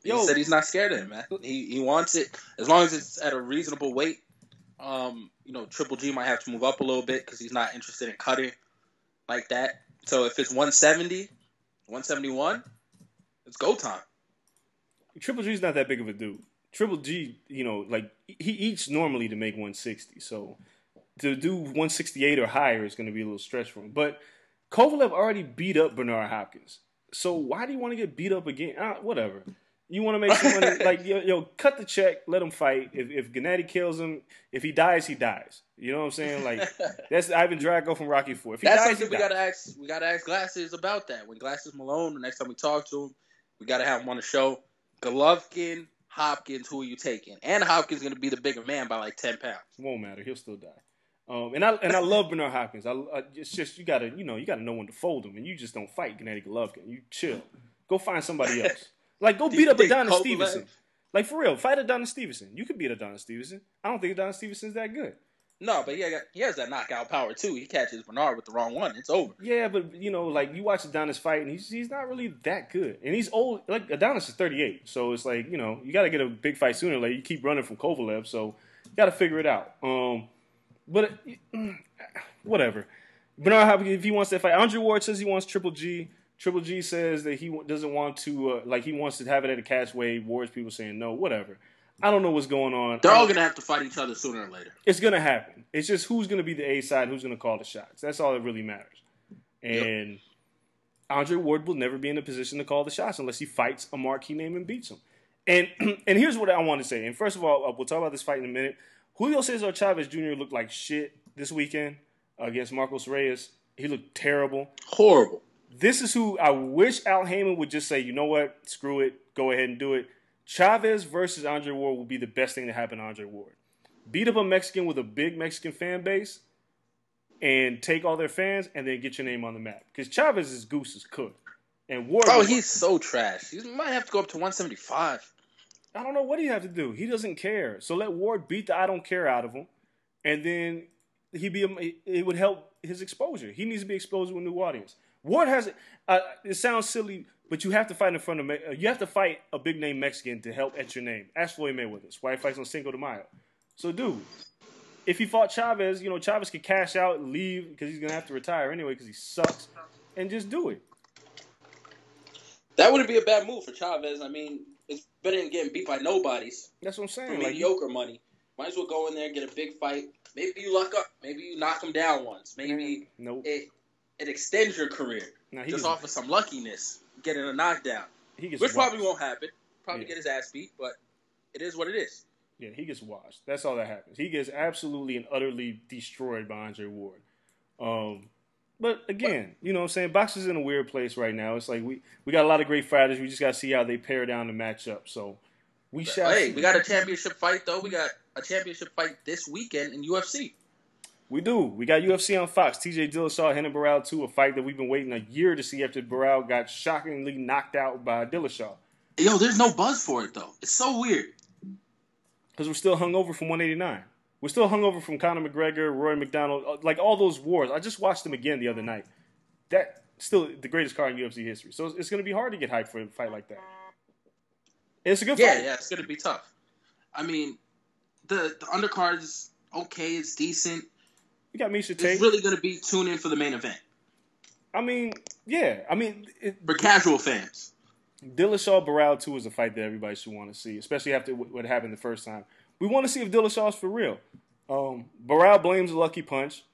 He said he's not scared of him, man. He he wants it as long as it's at a reasonable weight. Um, you know, Triple G might have to move up a little bit because he's not interested in cutting like that. So if it's 170, 171, it's go time. Triple G's not that big of a dude. Triple G, you know, like he eats normally to make 160. So to do 168 or higher is going to be a little stretch for him. But Kovalev already beat up Bernard Hopkins. So why do you want to get beat up again? Uh, whatever. You want to make some money? like yo, yo, cut the check, let him fight. If if Gennady kills him, if he dies, he dies. You know what I'm saying? Like that's Ivan Drago from Rocky Four. If he That's dies, something he we dies. gotta ask. We gotta ask Glasses about that. When Glasses Malone, the next time we talk to him, we gotta have him on the show. Golovkin, Hopkins, who are you taking? And Hopkins is gonna be the bigger man by like ten pounds. won't matter. He'll still die. Um, and I and I love Bernard Hopkins. I, I it's just you gotta you know you gotta know when to fold him, and you just don't fight Gennady Golovkin. You chill. Go find somebody else. Like go Do beat up Adonis Stevenson. Like for real, fight Adonis Stevenson. You could beat Adonis Stevenson. I don't think Adonis Stevenson's that good. No, but yeah, he has that knockout power too. He catches Bernard with the wrong one, it's over. Yeah, but you know, like you watch Adonis fight, and he's he's not really that good, and he's old. Like Adonis is 38, so it's like you know you got to get a big fight sooner. Like you keep running from Kovalev, so you got to figure it out. Um, but whatever. Bernard if he wants that fight, Andre Ward says he wants Triple G. Triple G says that he doesn't want to, uh, like he wants to have it at a catch. Ward's people saying no, whatever. I don't know what's going on. They're all gonna have to fight each other sooner or later. it's gonna happen. It's just who's gonna be the A side, who's gonna call the shots. That's all that really matters. And Andre Ward will never be in a position to call the shots unless he fights a marquee name and beats him. And and here's what I want to say. And first of all, uh, we'll talk about this fight in a minute. Julio Cesar Chavez Jr. looked like shit this weekend against Marcos Reyes. He looked terrible. Horrible. This is who I wish Al Haymon would just say, you know what, screw it, go ahead and do it. Chavez versus Andre Ward will be the best thing to happen to Andre Ward. Beat up a Mexican with a big Mexican fan base and take all their fans and then get your name on the map. Because Chavez is goose is cooked. And Ward Oh, he's so trash. He might have to go up to 175. I don't know what he have to do. He doesn't care. So let Ward beat the I don't care out of him, and then he be a, it would help his exposure. He needs to be exposed to a new audience. Ward has uh, it sounds silly, but you have to fight in front of Me- uh, you have to fight a big name Mexican to help at your name. Ask Floyd Mayweather. That's why he fights on Cinco de Mayo. So, dude, if he fought Chavez, you know Chavez could cash out and leave because he's gonna have to retire anyway because he sucks, and just do it. That wouldn't be a bad move for Chavez. I mean, it's better than getting beat by nobodies That's what I'm for saying. Like, mediocre money. Might as well go in there and get a big fight. Maybe you luck up. Maybe you knock him down once. Maybe nope. it it extends your career he just off of some luckiness, getting a knockdown, he gets which waxed. probably won't happen. Probably Yeah. get his ass beat, but it is what it is. Yeah, he gets washed. That's all that happens. He gets absolutely and utterly destroyed by Andre Ward. Um, but again, you know what I'm saying? Boxing's in a weird place right now. It's like we, we got a lot of great fighters. We just got to see how they pair down the matchup. So we shall Hey, see. we got a championship fight though. We got a championship fight this weekend in UFC. We do. We got UFC on Fox. TJ Dillashaw, Henry Barão 2, a fight that we've been waiting a year to see after Barão got shockingly knocked out by Dillashaw. Yo, there's no buzz for it though. It's so weird. Because we're still hungover from 189. We're still hungover from Conor McGregor, Rory MacDonald, uh, like all those wars. I just watched them again the other night. That still the greatest card in UFC history. So it's going to be hard to get hyped for a fight like that. It's a good Yeah, fight. yeah, it's gonna be tough. I mean, the the undercard is okay. It's decent. You got Miesha Tate. It's really gonna be tune in for the main event I mean, yeah. I mean, it, for casual fans. Dillashaw Barão 2 is a fight that everybody should want to see, especially after what happened the first time. We want to see if Dillashaw's for real. Um, Barão blames a lucky punch.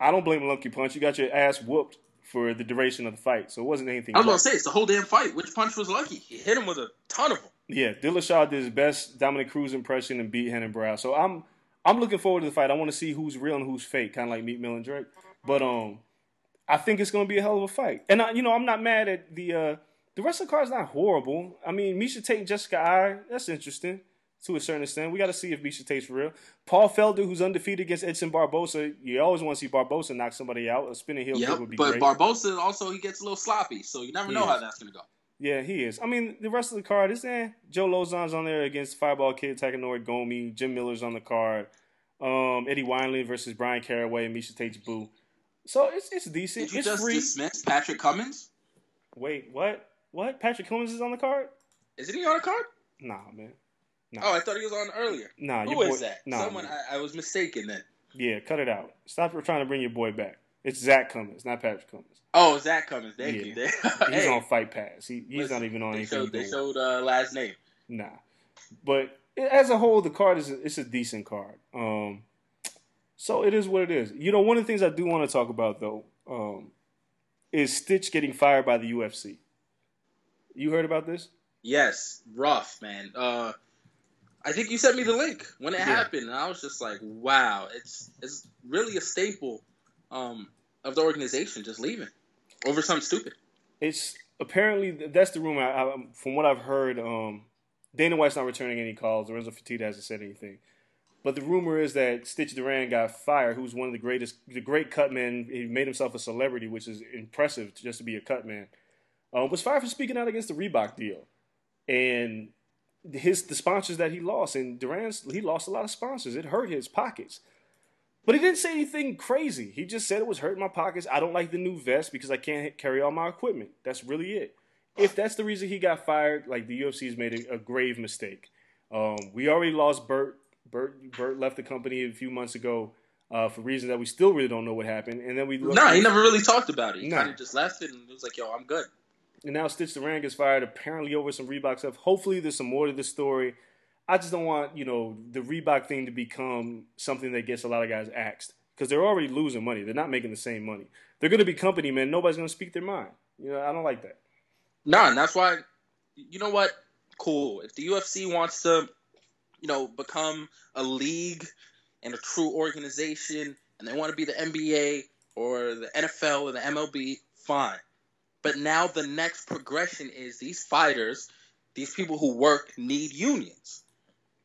I don't blame a lucky punch. You got your ass whooped for the duration of the fight, so it wasn't anything. I was gonna say it's the whole damn fight. Which punch was lucky? He hit him with a ton of them. Yeah, Dillashaw did his best Dominick Cruz impression and beat Henry Brown. So I'm I'm looking forward to the fight. I want to see who's real and who's fake, kind of like Meek Mill and Drake. But um, I think it's going to be a hell of a fight. And I, you know, I'm not mad at the uh the rest of the card's not horrible. I mean, Miesha Tate and Jessica Eye, that's interesting to a certain extent. We got to see if Miesha Tate's real. Paul Felder, who's undefeated against Edson Barbosa, you always want to see Barbosa knock somebody out. A spinning heel kick Yep, would be but great. Barbosa also he gets a little sloppy, so you never He know is. how that's gonna go. Yeah, he is. I mean, the rest of the card is eh. Joe Lauzon's on there against Fireball Kid, Takanori Gomi. Jim Miller's on the card. Um, Eddie Wineland versus Bryan Caraway and Misha Boo. So it's it's decent. Did you it's just free. dismiss Patrick Cummins? Wait, what? What? Patrick Cummins is on the card? Isn't he on the card? Nah, man. Nah. Oh, I thought he was on earlier. Nah, Who your boy- is that? nah, Someone. I, I was mistaken then. Yeah, cut it out. Stop trying to bring your boy back. It's Zach Cummins, not Patrick Cummins. Oh, Zach Cummins. Thank Yeah. you. He's Hey, on Fight Pass. He, he's listen, not even on They anything. showed, they showed uh, last name. Nah, but as a whole, the card is it's a decent card. Um, so it is what it is. You know, one of the things I do want to talk about though um, is Stitch getting fired by the UFC. You heard about this? Yes, rough man. Uh, I think you sent me the link when it Yeah. happened, and I was just like, "Wow, it's it's really a staple um, of the organization just leaving over something stupid." It's apparently that's the rumor. I, I, from what I've heard, um, Dana White's not returning any calls. Lorenzo Fertitta hasn't said anything. But the rumor is that Stitch Duran got fired, who's one of the greatest, the great cut man. He made himself a celebrity, which is impressive just to be a cut man. Uh, was fired for speaking out against the Reebok deal, and his the sponsors that he lost. And Duran's he lost a lot of sponsors. It hurt his pockets. But he didn't say anything crazy. He just said it was hurting my pockets. I don't like the new vest because I can't carry all my equipment. That's really it. If that's the reason he got fired, like the UFC's made a, a grave mistake. Um, we already lost Burt. Burt Burt left the company a few months ago uh, for reasons that we still really don't know what happened. And then we No, he never really talked about it. He Nah. kind of just left it and was like, "Yo, I'm good." And now Stitch Duran gets fired apparently over some Reebok stuff. Hopefully there's some more to this story. I just don't want, you know, the Reebok thing to become something that gets a lot of guys axed. Because they're already losing money. They're not making the same money. They're going to be company men. Nobody's going to speak their mind. You know, I don't like that. No, and that's why. You know what? Cool. If the UFC wants to, you know, become a league and a true organization, and they want to be the NBA or the NFL or the MLB, fine. But now the next progression is these fighters, these people who work, need unions.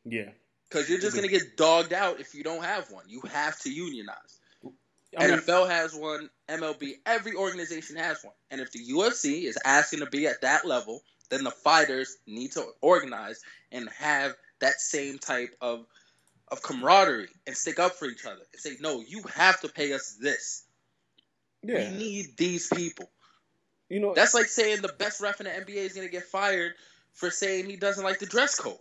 Yeah. Because you're just going to get dogged out if you don't have one. You have to unionize. I mean, NFL has one, MLB, every organization has one. And if the UFC is asking to be at that level, then the fighters need to organize and have that same type of of camaraderie and stick up for each other and say, no, you have to pay us this. yeah. We need these people. You know, That's like saying the best ref in the NBA is going to get fired for saying he doesn't like the dress code.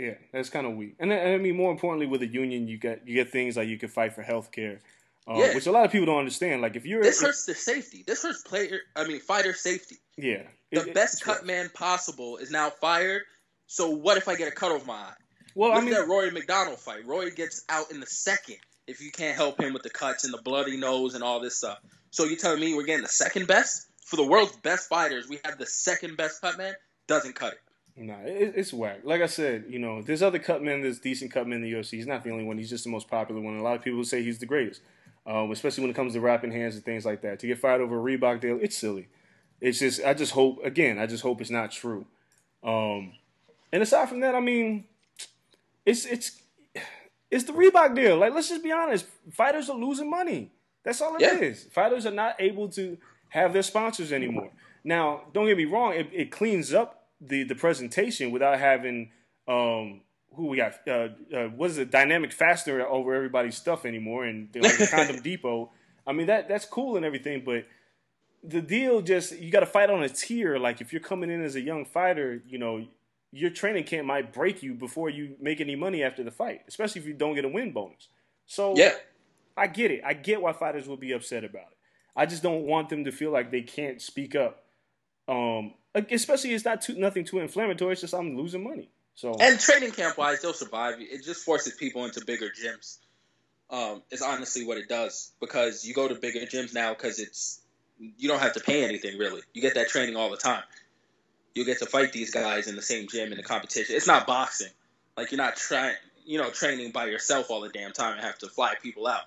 Yeah, that's kind of weak. And, I- I mean, more importantly, with a union, you get you get things like you can fight for health care, uh, Yeah. which a lot of people don't understand. Like if you're This hurts their safety. This hurts player. I mean, fighter safety. yeah, The It- best cut rough. man possible is now fired. So what if I get a cut over my eye? Well, Look I mean, at that Rory MacDonald fight. Rory gets out in the second if you can't help him with the cuts and the bloody nose and all this stuff. So you telling me we're getting the second best for the world's best fighters? We have the second best cut man. Doesn't cut it. Nah, it, it's whack. Like I said, you know, there's other cut men that's decent cut men in the UFC. He's not the only one. He's just the most popular one. A lot of people say he's the greatest, um, especially when it comes to wrapping hands and things like that. To get fired over a Reebok deal, it's silly. It's just, I just hope, again, I just hope it's not true. Um, and aside from that, I mean, it's it's it's the Reebok deal. Like, let's just be honest. Fighters are losing money. That's all it is. Yeah. Fighters are not able to have their sponsors anymore. Now, don't get me wrong. It, it cleans up the the presentation without having um, who we got. Uh, uh, what is it? Dynamic Fastener over everybody's stuff anymore, and they're like condom depot. I mean that that's cool and everything, but the deal just you got to fight on a tier. Like if you're coming in as a young fighter, you know your training camp might break you before you make any money after the fight, especially if you don't get a win bonus. So Yeah. I get it. I get why fighters will be upset about it. I just don't want them to feel like they can't speak up. Um, especially it's not too, nothing too inflammatory. It's just I'm losing money. So And training camp wise, they'll survive. It just forces people into bigger gyms. Um, is honestly what it does because you go to bigger gyms now because it's you don't have to pay anything really. You get that training all the time. You get to fight these guys in the same gym in the competition. It's not boxing. Like you're not trying, you know, training by yourself all the damn time and have to fly people out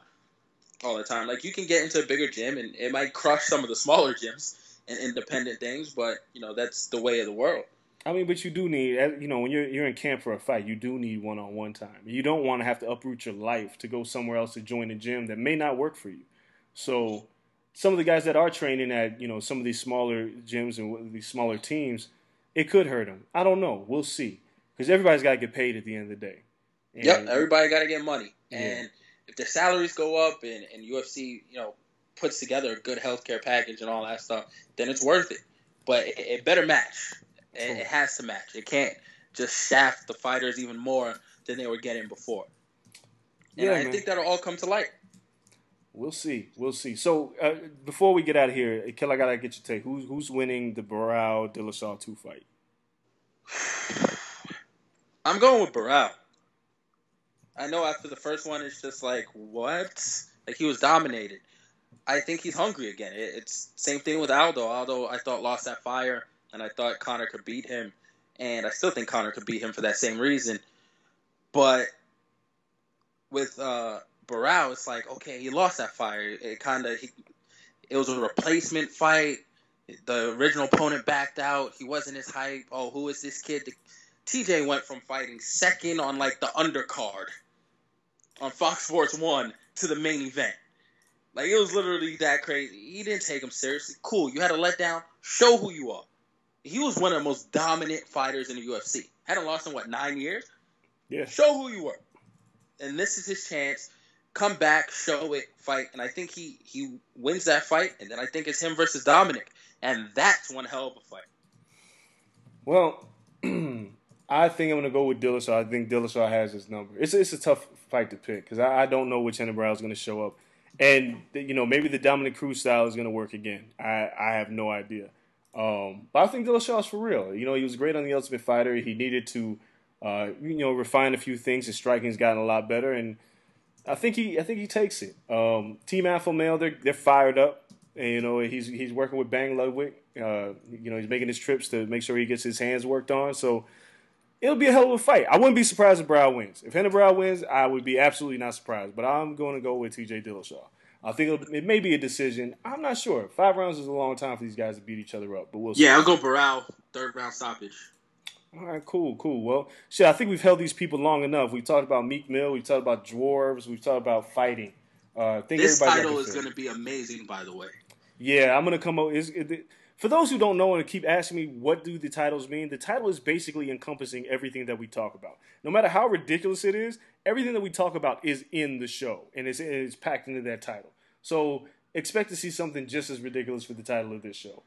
all the time. Like you can get into a bigger gym and it might crush some of the smaller gyms and independent things, but you know that's the way of the world. I mean, but you do need, you know, when you're you're in camp for a fight, you do need one on one time. You don't want to have to uproot your life to go somewhere else to join a gym that may not work for you. So, some of the guys that are training at, you know, some of these smaller gyms and these smaller teams, it could hurt them. I don't know. We'll see, because everybody's got to get paid at the end of the day. And- Yep, everybody got to get money, Yeah. and if their salaries go up and, and UFC, you know, puts together a good healthcare package and all that stuff, then it's worth it. But it, it better match. It, it has to match. It can't just shaft the fighters even more than they were getting before. And Yeah, I man. think that'll all come to light. We'll see. We'll see. So uh, before we get out of here, Kel, I gotta get your take. Who's who's winning the Barão Dillashaw two fight? I'm going with Barão. I know after the first one, it's just like what? Like he was dominated. I think he's hungry again. It, it's same thing with Aldo. Aldo, I thought lost that fire, and I thought Conor could beat him, and I still think Conor could beat him for that same reason. But with uh, Barão, it's like okay, he lost that fire. It kind of he it was a replacement fight. The original opponent backed out. He wasn't as hype. Oh, who is this kid? The, TJ went from fighting second on like the undercard on Fox Sports One to the main event. Like it was literally that crazy. He didn't take him seriously. Cool, you had a letdown. Show who you are. He was one of the most dominant fighters in the UFC. Hadn't lost in what nine years. Yeah. Show who you are. And this is his chance. Come back, show it, fight, and I think he he wins that fight, and then I think it's him versus Dominick, and that's one hell of a fight. Well, I think I'm gonna go with Dillashaw. I think Dillashaw has his number. It's it's a tough fight to pick because I, I don't know which Henry Brown is gonna show up, and you know maybe the Dominick Cruz style is gonna work again. I I have no idea. Um, but I think Dillashaw's for real. You know, he was great on the Ultimate Fighter. He needed to, uh, you know, refine a few things. His striking's gotten a lot better, and I think he I think he takes it. Um, Team Alpha Male, they're they're fired up. And, you know, he's he's working with Bang Ludwig. Uh, you know, he's making his trips to make sure he gets his hands worked on. So it'll be a hell of a fight. I wouldn't be surprised if Brow wins. If Henry Brow wins, I would be absolutely not surprised. But I'm going to go with T.J. Dillashaw. I think it'll, it may be a decision. I'm not sure. Five rounds is a long time for these guys to beat each other up, but we'll see. Yeah, I'll go Barão, third round stoppage. All right, cool, cool. Well, shit, I think we've held these people long enough. We've talked about Meek Mill. We've talked about dwarves. We've talked about fighting. Uh, I think This title is going to be amazing, by the way. Yeah, I'm gonna come up. It, for those who don't know and keep asking me what do the titles mean? The title is basically encompassing everything that we talk about. No matter how ridiculous it is, everything that we talk about is in the show and it's, it's packed into that title. So expect to see something just as ridiculous for the title of this show.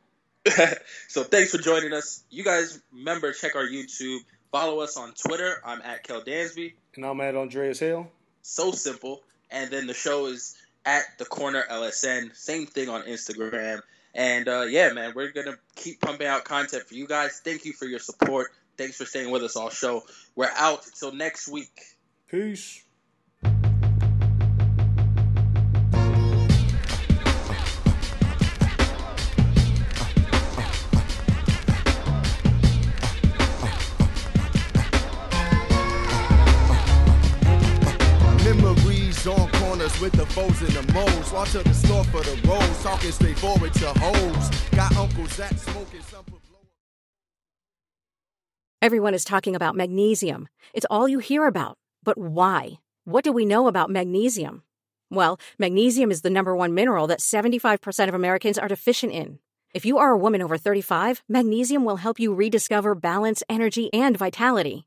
so thanks for joining us. You guys remember check our YouTube. Follow us on Twitter. I'm at Kel Dansby. And I'm at Andreas Hale. So simple. And then the show is at the corner LSN. Same thing on Instagram. And uh, yeah, man, we're gonna keep pumping out content for you guys. Thank you for your support. Thanks for staying with us all show. We're out until next week. Peace. Foes in the moles. Law to the store for the rolls. Talking straightforward to hoes. Got uncles that smoking some. Everyone is talking about magnesium. It's all you hear about. But why? What do we know about magnesium? Well, magnesium is the number one mineral that 75% of Americans are deficient in. If you are a woman over 35, magnesium will help you rediscover balance, energy, and vitality.